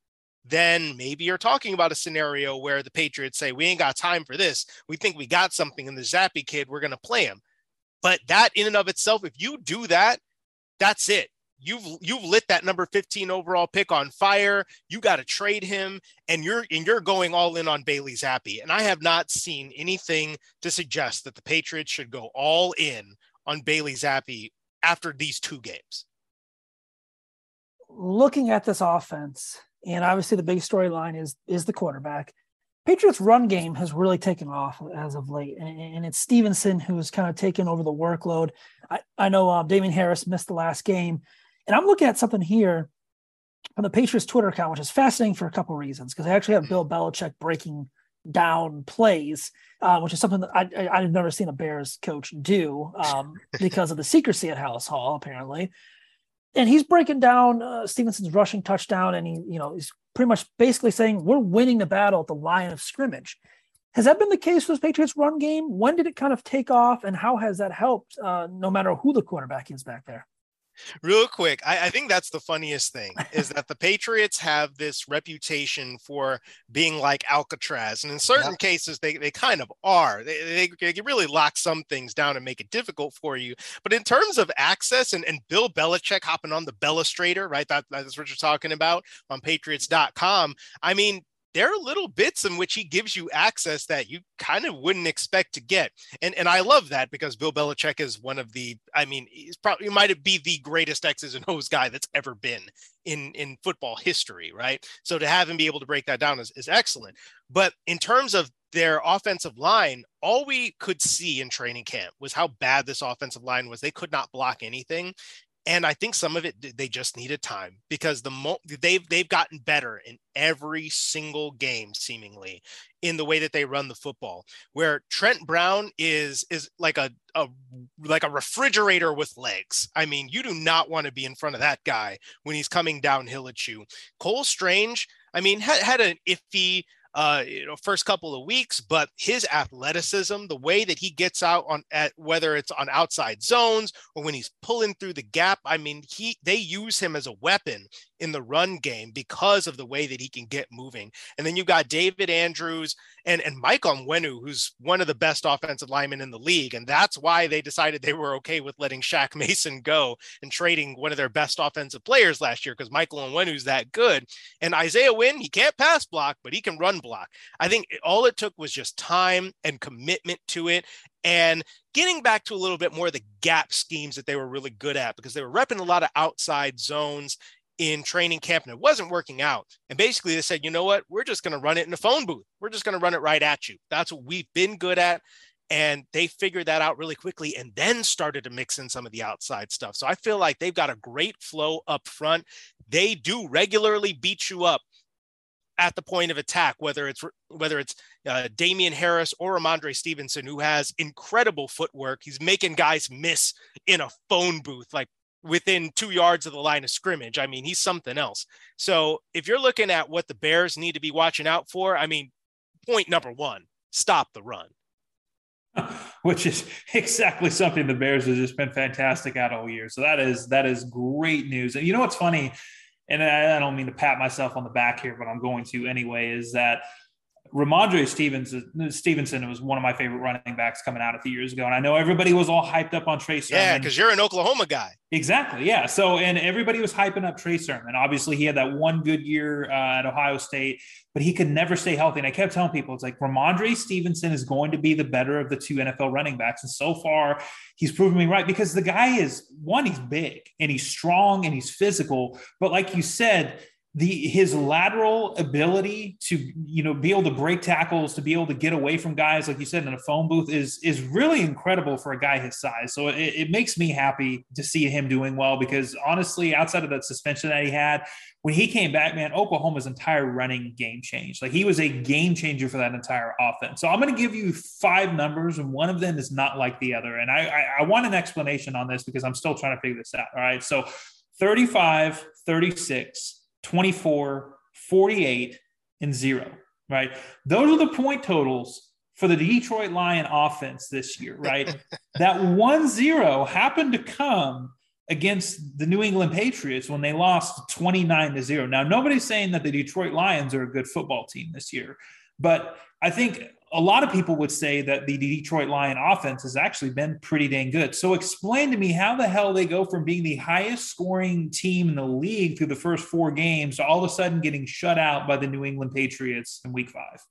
then maybe you're talking about a scenario where the Patriots say, We ain't got time for this. We think we got something in the Zappe kid, we're gonna play him. But that in and of itself, if you do that, that's it you've you've lit that number 15 overall pick on fire. You got to trade him, and you're and you're going all in on Bailey Zappe. And I have not seen anything to suggest that the Patriots should go all in on Bailey Zappe after these two games. Looking at this offense, and obviously the big storyline is is the quarterback. Patriots run game has really taken off as of late, and, and, it's Stevenson who's kind of taken over the workload. I, I know uh, Damien Harris missed the last game, and I'm looking at something here on the Patriots Twitter account, which is fascinating for a couple of reasons, because I actually have Bill Belichick breaking down plays, uh, which is something that I, I, have never seen a Bears coach do um, (laughs) because of the secrecy at Halas Hall, apparently. And he's breaking down uh, Stevenson's rushing touchdown, and he, you know, he's pretty much basically saying we're winning the battle at the line of scrimmage. Has that been the case with the Patriots run game? When did it kind of take off, and how has that helped? Uh, no matter who the quarterback is back there. Real quick, I, I, think that's the funniest thing is (laughs) that the Patriots have this reputation for being like Alcatraz. And in certain cases, they, they kind of are. They, they, they, really lock some things down and make it difficult for you. But in terms of access and, and Bill Belichick hopping on the Belestrator, right? That, that's what you're talking about on Patriots.com. I mean, there are little bits in which he gives you access that you kind of wouldn't expect to get. And and I love that because Bill Belichick is one of the, I mean, he's probably he might be the greatest X's and O's guy that's ever been in in football history, right? So to have him be able to break that down is, is excellent. But in terms of their offensive line, all we could see in training camp was how bad this offensive line was. They could not block anything and I think some of it they just needed time because the mo- they've they've gotten better in every single game seemingly in the way that they run the football. Where Trent Brown is is like a, a like a refrigerator with legs. I mean, you do not want to be in front of that guy when he's coming downhill at you. Cole Strange, I mean, had, had an iffy uh, you know, first couple of weeks, but his athleticism, the way that he gets out on at whether it's on outside zones or when he's pulling through the gap, I mean, he they use him as a weapon in the run game because of the way that he can get moving. And then you've got David Andrews and, and Mike Onwenu, who's one of the best offensive linemen in the league. And that's why they decided they were okay with letting Shaq (laughs) Mason go and trading one of their best offensive players last year because Michael Onwenu's that good. And Isaiah Wynn, he can't pass block, but he can run block. I think all it took was just time and commitment to it and getting back to a little bit more of the gap schemes that they were really good at because they were repping a lot of outside zones in training camp and it wasn't working out. And basically they said, you know what, we're just going to run it in a phone booth. We're just going to run it right at you. That's what we've been good at. And they figured that out really quickly and then started to mix in some of the outside stuff. So I feel like they've got a great flow up front. They do regularly beat you up at the point of attack, whether it's whether it's uh, Damien Harris or Rhamondre Stevenson, who has incredible footwork. He's making guys miss in a phone booth. Like within two yards of the line of scrimmage. I mean, he's something else. So if you're looking at what the Bears need to be watching out for, I mean, point number one, stop the run. (laughs) Which is exactly something the Bears have just been fantastic at all year. So that is that is great news. And you know what's funny, and I don't mean to pat myself on the back here, but I'm going to anyway, is that Rhamondre Stevenson, Stevenson was one of my favorite running backs coming out a few years ago. And I know everybody was all hyped up on Trey Sermon. Yeah, because you're an Oklahoma guy. Exactly. Yeah. So, and everybody was hyping up Trey Sermon. Obviously, he had that one good year uh, at Ohio State, but he could never stay healthy. And I kept telling people, it's like Rhamondre Stevenson is going to be the better of the two NFL running backs. And so far, he's proven me right because the guy is one, he's big and he's strong and he's physical. But like you said, the his lateral ability to you know be able to break tackles to be able to get away from guys like you said in a phone booth is is really incredible for a guy his size. So it, it makes me happy to see him doing well because honestly outside of that suspension that he had when he came back man oklahoma's entire running game changed. Like he was a game changer for that entire offense. So i'm going to give you five numbers and one of them is not like the other. And I, I i want an explanation on this because i'm still trying to figure this out. All right. So 35 36 24, 48, and zero, right? Those are the point totals for the Detroit Lion offense this year, right? (laughs) that one zero happened to come against the New England Patriots when they lost 29 to 0. Now, nobody's saying that the Detroit Lions are a good football team this year, but I think a lot of people would say that the Detroit Lion offense has actually been pretty dang good. So explain to me how the hell they go from being the highest scoring team in the league through the first four games to all of a sudden getting shut out by the New England Patriots in week five.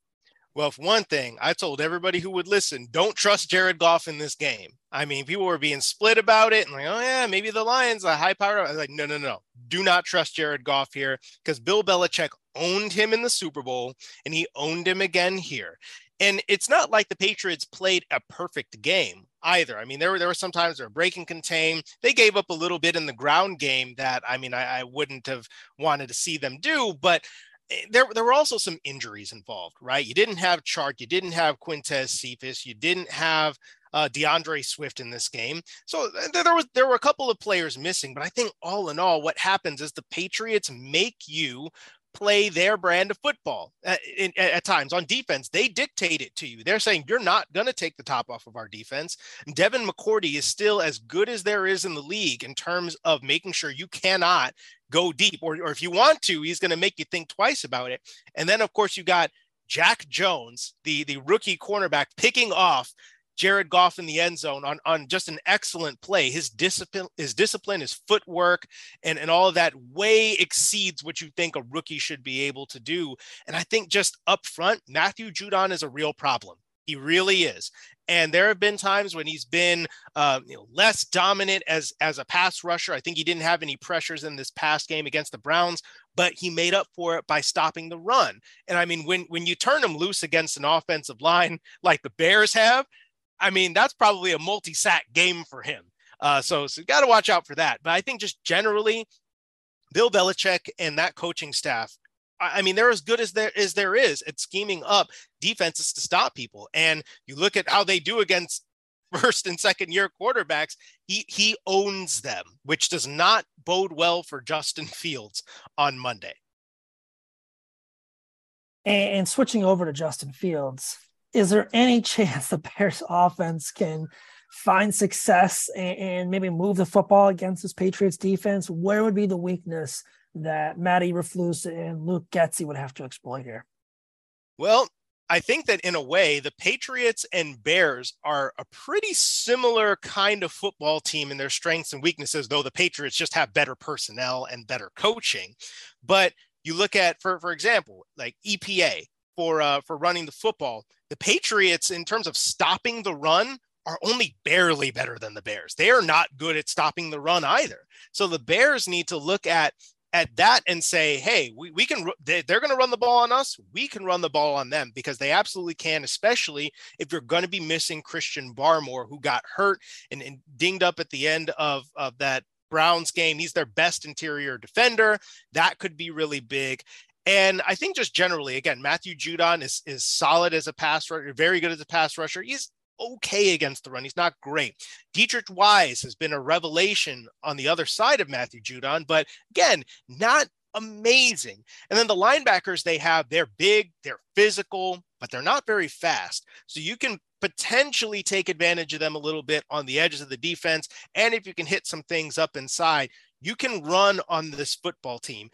Well, for one thing, I told everybody who would listen, don't trust Jared Goff in this game. I mean, people were being split about it and like, oh yeah, maybe the Lions are high power. I was like, no, no, no, do not trust Jared Goff here because Bill Belichick owned him in the Super Bowl and he owned him again here. And it's not like the Patriots played a perfect game either. I mean, there were there were some times they were breaking contain. They gave up a little bit in the ground game that I mean I, I wouldn't have wanted to see them do, but eh, there, there were also some injuries involved, right? You didn't have Chark, you didn't have Quintez Cephus, you didn't have uh, D'Andre Swift in this game. So eh, there was there were a couple of players missing, but I think all in all, what happens is the Patriots make you play their brand of football at, in, at, times on defense. They dictate it to you. They're saying you're not going to take the top off of our defense. Devin McCourty is still as good as there is in the league in terms of making sure you cannot go deep, or, or if you want to, he's going to make you think twice about it. And then, of course, you got Jack Jones, the the rookie cornerback, picking off Jared Goff in the end zone on, on just an excellent play. His discipline, his discipline, his footwork, and, and all of that way exceeds what you think a rookie should be able to do. And I think just up front, Matthew Judon is a real problem. He really is. And there have been times when he's been uh, you know, less dominant as as a pass rusher. I think he didn't have any pressures in this past game against the Browns, but he made up for it by stopping the run. And I mean, when when you turn him loose against an offensive line (laughs) like the Bears have, I mean, that's probably a multi-sack game for him. Uh, so so got to watch out for that. But I think just generally, Bill Belichick and that coaching staff I mean, they're as good as there as there is at scheming up defenses to stop people. And you look at how they do against (laughs) first and second year quarterbacks, he he owns them, which does not bode well for Justin (laughs) Fields on Monday. And switching over to Justin Fields, is there any (laughs) chance the Bears offense can find success and, maybe move the football against this Patriots defense? Where would be the weakness that Matt Eberflus and Luke Getsy would have to exploit here? Well, I think that in a way, the Patriots and Bears are a pretty similar kind of football team in their strengths and weaknesses, though the Patriots just have better personnel and better coaching. But you look at, for for example, like EPA for uh, for running the football, the Patriots in terms of stopping the run are only barely better than the Bears. They are not good at stopping the run either. So the Bears need to look at at that and say, hey, we, we can, they, they're going to run the ball on us. We can run the ball on them because they absolutely can, especially if you're going to be missing Christian Barmore, who got hurt and, and dinged up at the end of, of that Browns game. He's their best interior defender. That could be really big. And I think just generally, again, Matthew Judon is is solid as a pass rusher, very good as a pass rusher. He's okay against the run. He's not great. Deatrich Wise has been a revelation on the other side of Matthew Judon, but again, not amazing. And then the linebackers they have, they're big, they're physical, but they're not very fast. So you can potentially take advantage of them a little bit on the edges of the defense. And if you can hit some things up inside, you can run on this football team.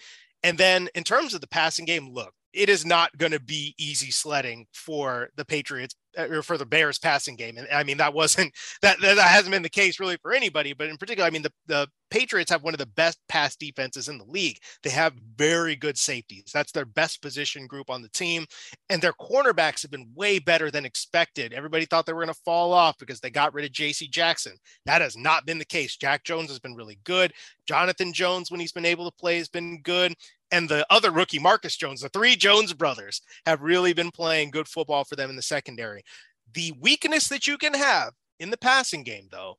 And then in terms of the passing game, look, it is not going to be easy sledding for the Patriots uh, or for the Bears passing game. And I mean, that wasn't (laughs) that that hasn't been the case really for anybody, but in particular, I mean, the, the Patriots have one of the best pass defenses in the league. They have very good safeties. That's their best position group on the team. And their cornerbacks have been way better than expected. Everybody thought they were going to fall off because they got rid of JC Jackson. That has not been the case. Jack Jones has been really good. Jonathan Jones, when he's been able to play, has been good and the other rookie, Marcus Jones, the three Jones brothers have really been playing good football for them in the secondary. The weakness that you can have in the passing game, though,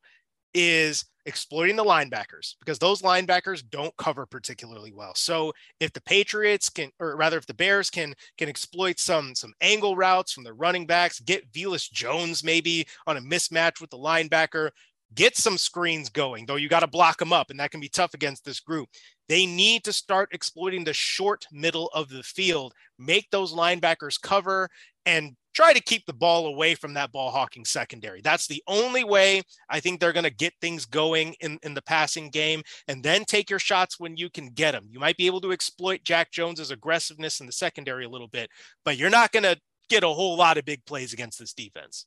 is exploiting the linebackers because those linebackers don't cover particularly well. So if the Patriots can, or rather if the Bears can can exploit some some angle routes from the running backs, get Velus Jones maybe on a mismatch with the linebacker, get some screens going, though you got to block them up, and that can be tough against this group. They need to start exploiting the short middle of the field, make those linebackers cover, and try to keep the ball away from that ball hawking secondary. That's the only way I think they're going to get things going in, in the passing game. And then take your shots when you can get them. You might be able to exploit Jack Jones's aggressiveness in the secondary a little bit, but you're not going to get a whole lot of big plays against this defense.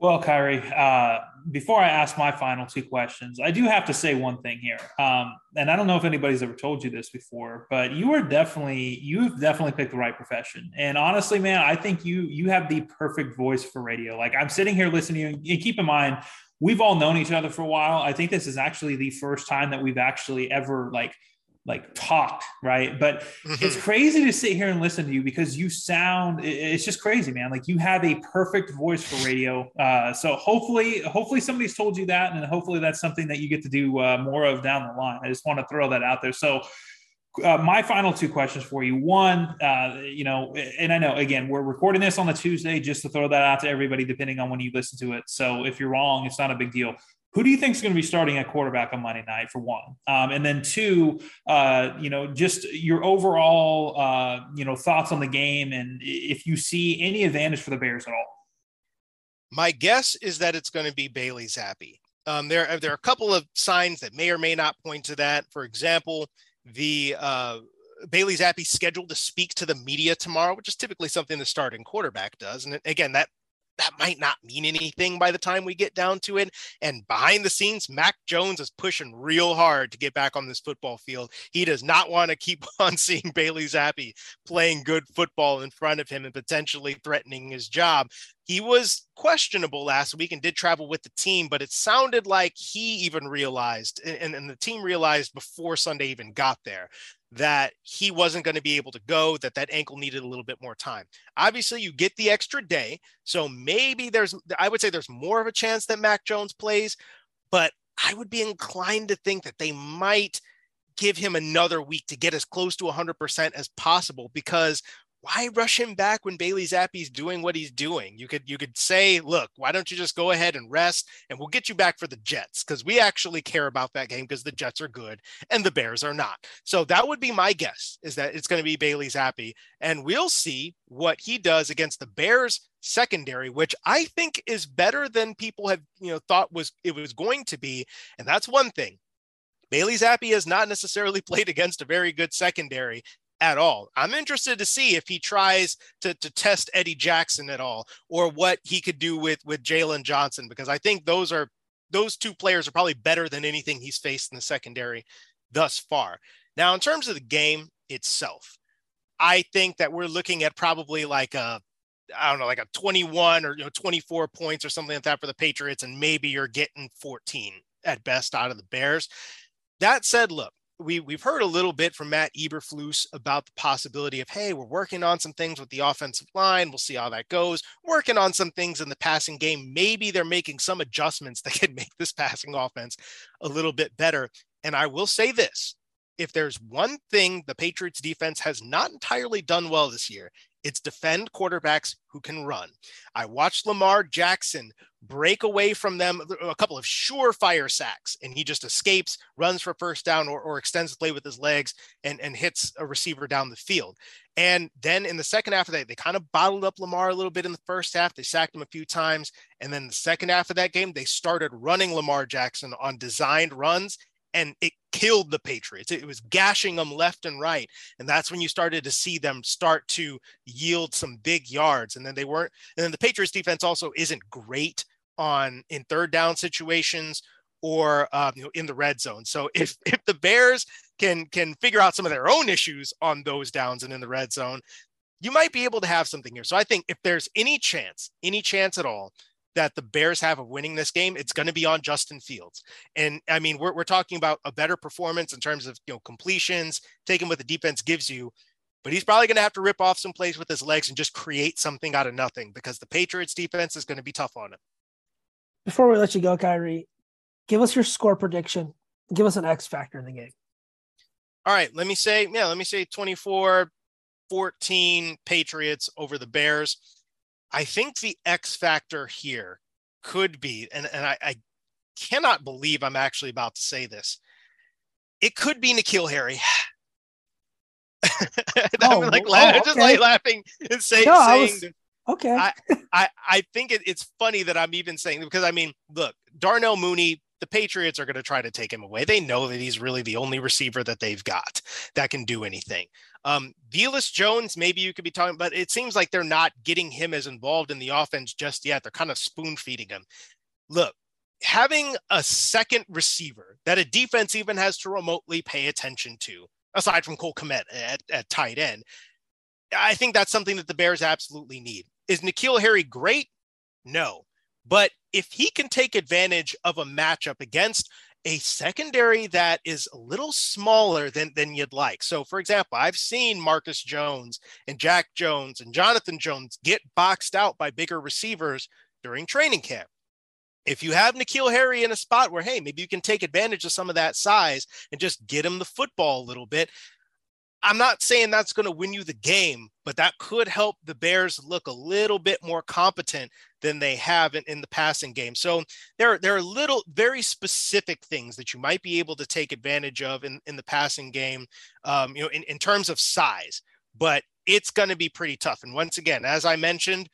Well, Khari, uh, before I ask my final two questions, I do have to say one thing here. Um, and I don't know if anybody's ever told you this before, but you are definitely you've definitely picked the right profession. And honestly, man, I think you you have the perfect voice for radio. Like I'm sitting here listening to you, and keep in mind, we've all known each other for a while. I think this is actually the first time that we've actually ever like like talked, right? But mm-hmm. it's crazy to sit here and listen to you because you sound it's just crazy, man. Like you have a perfect voice for radio. Uh, so hopefully, hopefully somebody's told you that, and hopefully that's something that you get to do uh, more of down the line. I just want to throw that out there. So. Uh, my final two questions for you. One, uh, you know, and I know again we're recording this on the Tuesday just to throw that out to everybody, depending on when you listen to it. So if you're wrong, it's not a big deal. Who do you think is going to be starting at quarterback on Monday night for one? Um, and then two, uh, you know, just your overall, uh, you know, thoughts on the game and if you see any advantage for the Bears at all. My guess is that it's going to be Bailey Zappe. Um, there, there are a couple of signs that may or may not point to that. For example, the uh, Bailey Zappe scheduled to speak to the media tomorrow, which is typically something the starting quarterback does. And again, that that might not mean anything by the time we get down to it. And behind the scenes, Mac Jones is pushing real hard to get back on this football field. He does not (laughs) want to keep (laughs) on seeing Bailey Zappe playing good football in front of him and potentially threatening his job. He was questionable last week and did travel with the team, but it sounded like he even realized, and, and the team realized before Sunday even got there, that he wasn't going to be able to go, that that ankle needed a little bit more time. Obviously, you get the extra day. So maybe there's, I would say there's more of a chance that Mac Jones plays, but I would be inclined to think that they might give him another week to get as close to 100% as possible because why rush him back when Bailey Zappe's doing what he's doing? You could you could say, look, why don't you just go ahead and rest and we'll get you back for the Jets because we actually care about that game because the Jets are good and the Bears are not. So that would be my guess is that it's going to be Bailey Zappe and we'll see what he does against the Bears secondary, which I think is better than people have you know thought was it was going to be, and that's one thing. Bailey Zappe has not necessarily (laughs) played against a very good secondary at all. I'm interested to see if he tries to, to test Eddie Jackson at all or what he could do with with Jaylon Johnson because I think those are those two players are probably better than anything he's faced in the secondary thus far. Now, in terms of the game itself, I think that we're looking at probably like a I don't know, like a 21 or you know 24 points or something like that for the Patriots, and maybe you're getting 14 at best out of the Bears. That said, look, we we've heard a little bit from Matt Eberflus about the possibility of hey, we're working on some things with the offensive line. We'll see how that goes. Working on some things in the passing game. Maybe they're making some adjustments that (laughs) can make this passing offense a little bit better. And I will say this: if there's one thing the Patriots defense has not entirely done well this year, it's defend quarterbacks who can run. I watched Lamar Jackson break away from them a couple of surefire sacks, and he just escapes, runs for first down, or, or extends the play with his legs and, and hits a receiver down the field. And then in the second half of that, they kind of bottled up Lamar a little bit in the first half. They sacked him a few times. And then the second half of that game, they started running Lamar Jackson on designed runs and it killed the Patriots. It was gashing them left and right. And that's when you started to see them start to yield some big yards. And then they weren't, and then the Patriots defense also isn't great on in third down situations or um, you know, in the red zone. So if (laughs) if the Bears can can figure out some of their own issues on those downs and in the red zone, you might be able to have something here. So I think if there's any chance, any chance at all that the Bears have of winning this game, it's going to be on Justin Fields. And I mean, we're, we're talking about a better performance in terms of, you know, completions, taking what the defense gives you, but he's probably going to have to rip off some plays with his legs and just create something out of nothing because the Patriots defense is going to be tough on him. Before we let you go, Khari, give us your score prediction. Give us an X factor in the game. All right. Let me say, yeah, let me say 24 14 Patriots over the Bears. I think the X factor here could be, and, and I, I cannot believe I'm actually about to say this. It could be N'Keal Harry. (laughs) Oh, I'm like, oh, oh I'm just like laughing and say, No, I saying, was- Okay. I, I, I think it, it's funny that I'm even saying because I mean, look, Darnell Mooney, the Patriots are going to try to take him away. They know that he's really the only receiver that they've got that can do anything. Um, Velus Jones, maybe you could be talking, but it seems like they're not getting him as involved in the offense just yet. They're kind of spoon feeding him. Look, having a second receiver that a defense even has to remotely pay attention to, aside from Cole Kmet at, at tight end, I think that's something that the Bears absolutely need. Is N'Keal Harry great? No. But if he can take advantage of a matchup against a secondary that is a little smaller than, than you'd like. So, for example, I've seen Marcus Jones and Jack Jones and Jonathan Jones get boxed out by bigger receivers during training camp. If you have N'Keal Harry in a spot where, hey, maybe you can take advantage of some of that size and just get him the football a little bit, I'm not saying that's going to win you the game, but that could help the Bears look a little bit more competent than they have in, in the passing game. So there, there are little, very specific things that you might be able to take advantage of in, in the passing game, um, you know, in, in terms of size, but it's going to be pretty tough. And once again, as I mentioned,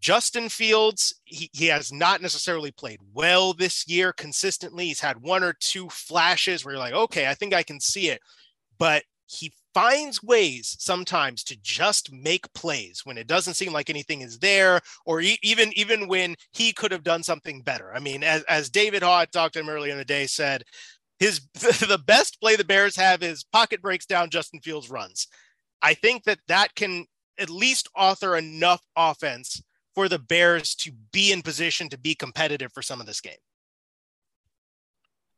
Justin Fields, he, he has not necessarily played well this year consistently. He's had one or two flashes where you're like, okay, I think I can see it, but he finds ways sometimes to just make plays when it doesn't seem like anything is there or e- even even when he could have done something better. I mean as, as david Haugh talked to him earlier in the day said his (laughs) the best play the bears have is pocket breaks down justin fields runs. I think that that can at least author enough offense for the bears to be in position to be competitive for some of this game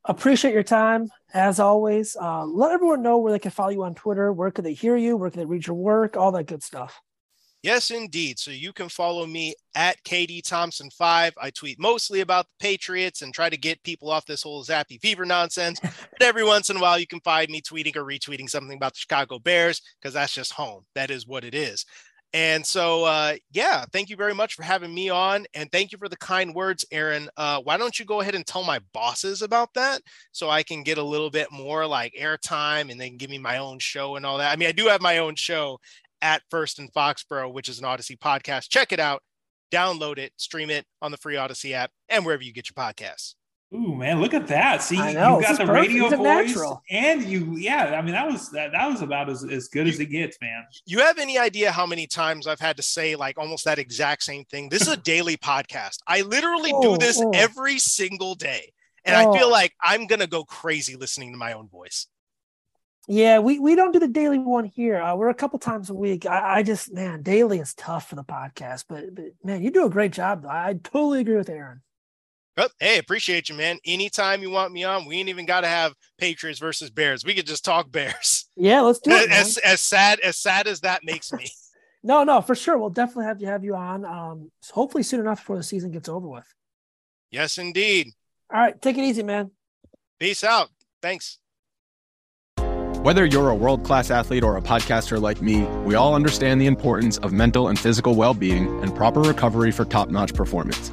appreciate your time as always. Uh, let everyone know where they can follow you on Twitter. Where can they hear you? Where can they read your work? All that good stuff. Yes, indeed. So you can follow me at KD Thompson five. I tweet mostly about the Patriots and try to get people off this whole Zappe Fever nonsense. but every (laughs) once in a while, you can find me tweeting or retweeting something about the Chicago Bears because that's just home. That is what it is. And so, uh, yeah, thank you very much for having me on. And thank you for the kind words, Aaron. Uh, why don't you go ahead and tell my bosses about that so I can get a little bit more like airtime and they can give me my own show and all that? I mean, I do have my own show at First in Foxborough, which is an Audacy podcast. Check it out, download it, stream it on the free Audacy app, and wherever you get your podcasts. Ooh, man, look at that. See, know, you got the perfect. radio voice natural. and you, yeah, I mean, that was, that, that was about as, as good as it gets, man. You have any idea how many times I've had to say like almost that exact same thing? This is a daily (laughs) podcast. I literally Oh, do this oh. every single day. And I feel Oh. like I'm going to go crazy listening to my own voice. Yeah, we, we don't do the daily one here. Uh, we're a couple times a week. I, I just man, daily is tough for the podcast, but, but man, you do a great job. Though. I totally agree with Aaron. But hey, appreciate you, man. Anytime you want me on, we ain't even got to have Patriots versus Bears. We could just talk Bears. (laughs) Yeah, let's do it. As, as sad as sad as that makes me. (laughs) No, no, for sure. We'll definitely have you have you on. Um, hopefully soon enough before the season gets over with. yes, indeed. All right, take it easy, man. Peace out. Thanks. Whether you're a world class athlete or a podcaster like me, we all understand the importance of mental and physical well being and proper recovery for top notch performance.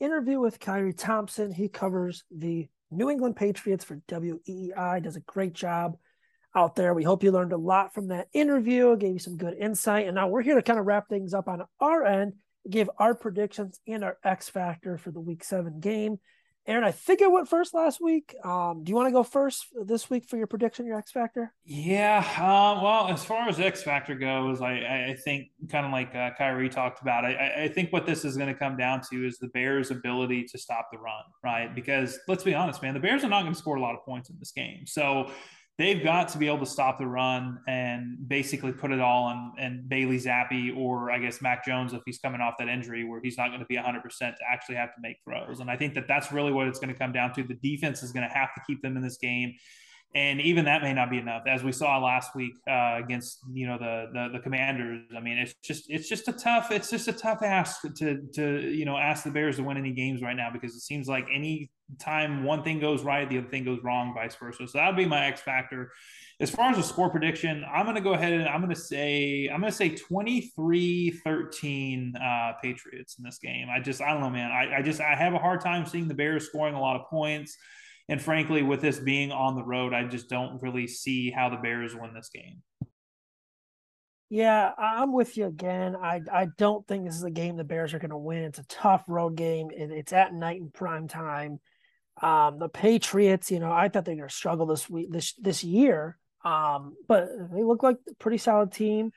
interview with Khari Thompson. He covers the New England Patriots for WEEI. Does a great job out there. We hope you learned a lot from that interview. Gave you some good insight. And now we're here to kind of wrap things up on our end, give our predictions and our X factor for the Week Seven game. Aaron, I think I went first last week. Um, do you want to go first this week for your prediction, your X factor? Yeah. Uh, well, as far as X Factor goes, I, I, think kind of like uh, Khari talked about, I- I think what this is going to come down to is the Bears' ability to stop the run, right? Because let's be honest, man, the Bears are not going to score a lot of points in this game. So they've got to be able to stop the run and basically put it all on and Bailey Zappe or I guess Mac Jones if he's coming off that injury where he's not going to be 100% to actually have to make throws. And I think that that's really what it's going to come down to. The defense is going to have to keep them in this game. And even that may not be enough, as we saw last week uh, against you know the, the the Commanders. I mean, it's just it's just a tough it's just a tough ask to to you know ask the Bears to win any games right now because it seems like any time one thing goes right, the other thing goes wrong, vice versa. So that would be my X factor. As far as a score prediction, I'm going to go ahead and I'm going to say I'm going to say 23-13 uh, Patriots in this game. I just I don't know, man. I, I just I have a hard time seeing the Bears scoring a lot of points. And frankly, with this being on the road, I just don't really see how the Bears win this game. Yeah, I'm with you again. I I don't think this is a game the Bears are going to win. It's a tough road game, and it's at night in prime time. Um, the Patriots, you know, I thought they were going to struggle this week, this this year, um, but they look like a pretty solid team.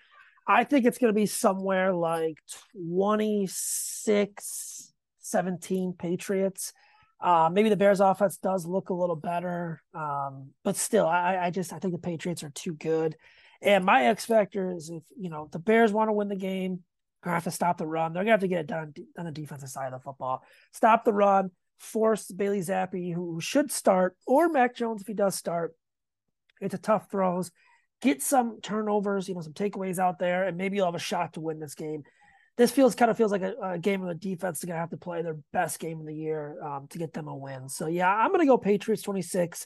I think it's going to be somewhere like 26 17 Patriots. Uh, maybe the Bears offense does look a little better, um, but still, I, I just I think the Patriots are too good. And my X factor is if you know the Bears want to win the game, they're gonna have to stop the run. They're gonna have to get it done on the defensive side of the football. Stop the run, force Bailey Zappe, who should start, or Mac Jones if he does start, into tough throws. Get some turnovers, you know, some takeaways out there, and maybe you'll have a shot to win this game. This feels kind of feels like a, a game where the defense is gonna have to play their best game of the year um, to get them a win. So yeah, I'm gonna go Patriots 26,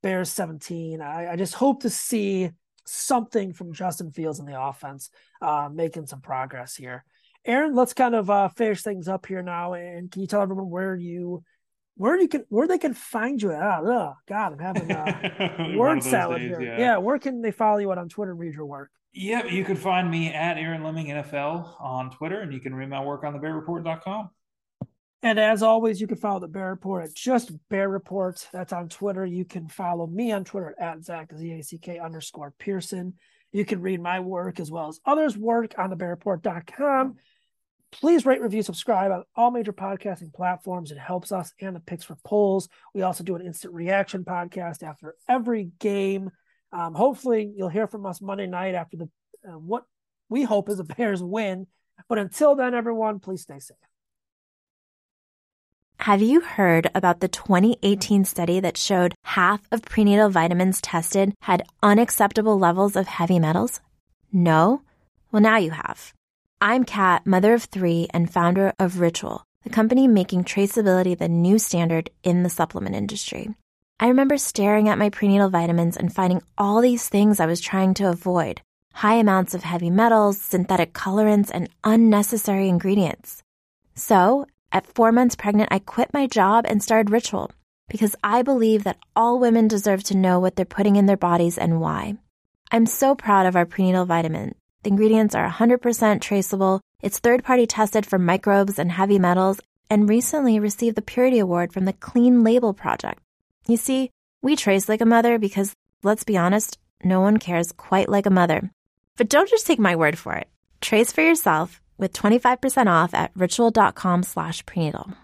Bears 17. I, I just hope to see something from Justin Fields in the offense, uh, making some progress here. Aaron, let's kind of uh, finish things up here now. And can you tell everyone where you, where you can, where they can find you at? Oh, God, I'm having (laughs) a word salad days, here. Yeah. yeah. Where can they follow you at on Twitter and read your work? Yep, you can find me at Aaron Leming NFL on Twitter, and you can read my work on thebearreport.com. And as always, you can follow the Bear Report at just Bear Report. That's on Twitter. You can follow me on Twitter at Zack Z A C K underscore Pearson. You can read my work as well as others' work on thebearreport.com. Please rate, review, subscribe on all major podcasting platforms. It helps us and the picks for polls. We also do an instant reaction podcast after every game. Um, hopefully, you'll hear from us Monday night after the uh, what we hope is a (laughs) Bears win. But until then, everyone, please stay safe. Have you heard about the 2018 study that showed half of prenatal vitamins tested had unacceptable levels of heavy metals? No? Well, now you have. I'm Kat, mother of three and founder of Ritual, the company making traceability the new standard in the supplement industry. I remember staring at my prenatal vitamins and finding all these things I was trying to avoid high amounts of heavy metals, synthetic colorants, and unnecessary ingredients. So, at four months pregnant, I quit my job and started Ritual because I believe that all women deserve to know what they're putting in their bodies and why. I'm so proud of our prenatal vitamin. The ingredients are 100% traceable, it's third party tested for microbes and heavy metals, and recently received the Purity Award from the Clean Label Project. You see, we trace like a mother because, let's be honest, no one cares quite like a mother. But don't just take my word for it. Trace for yourself with 25% off at ritual.com slash prenatal.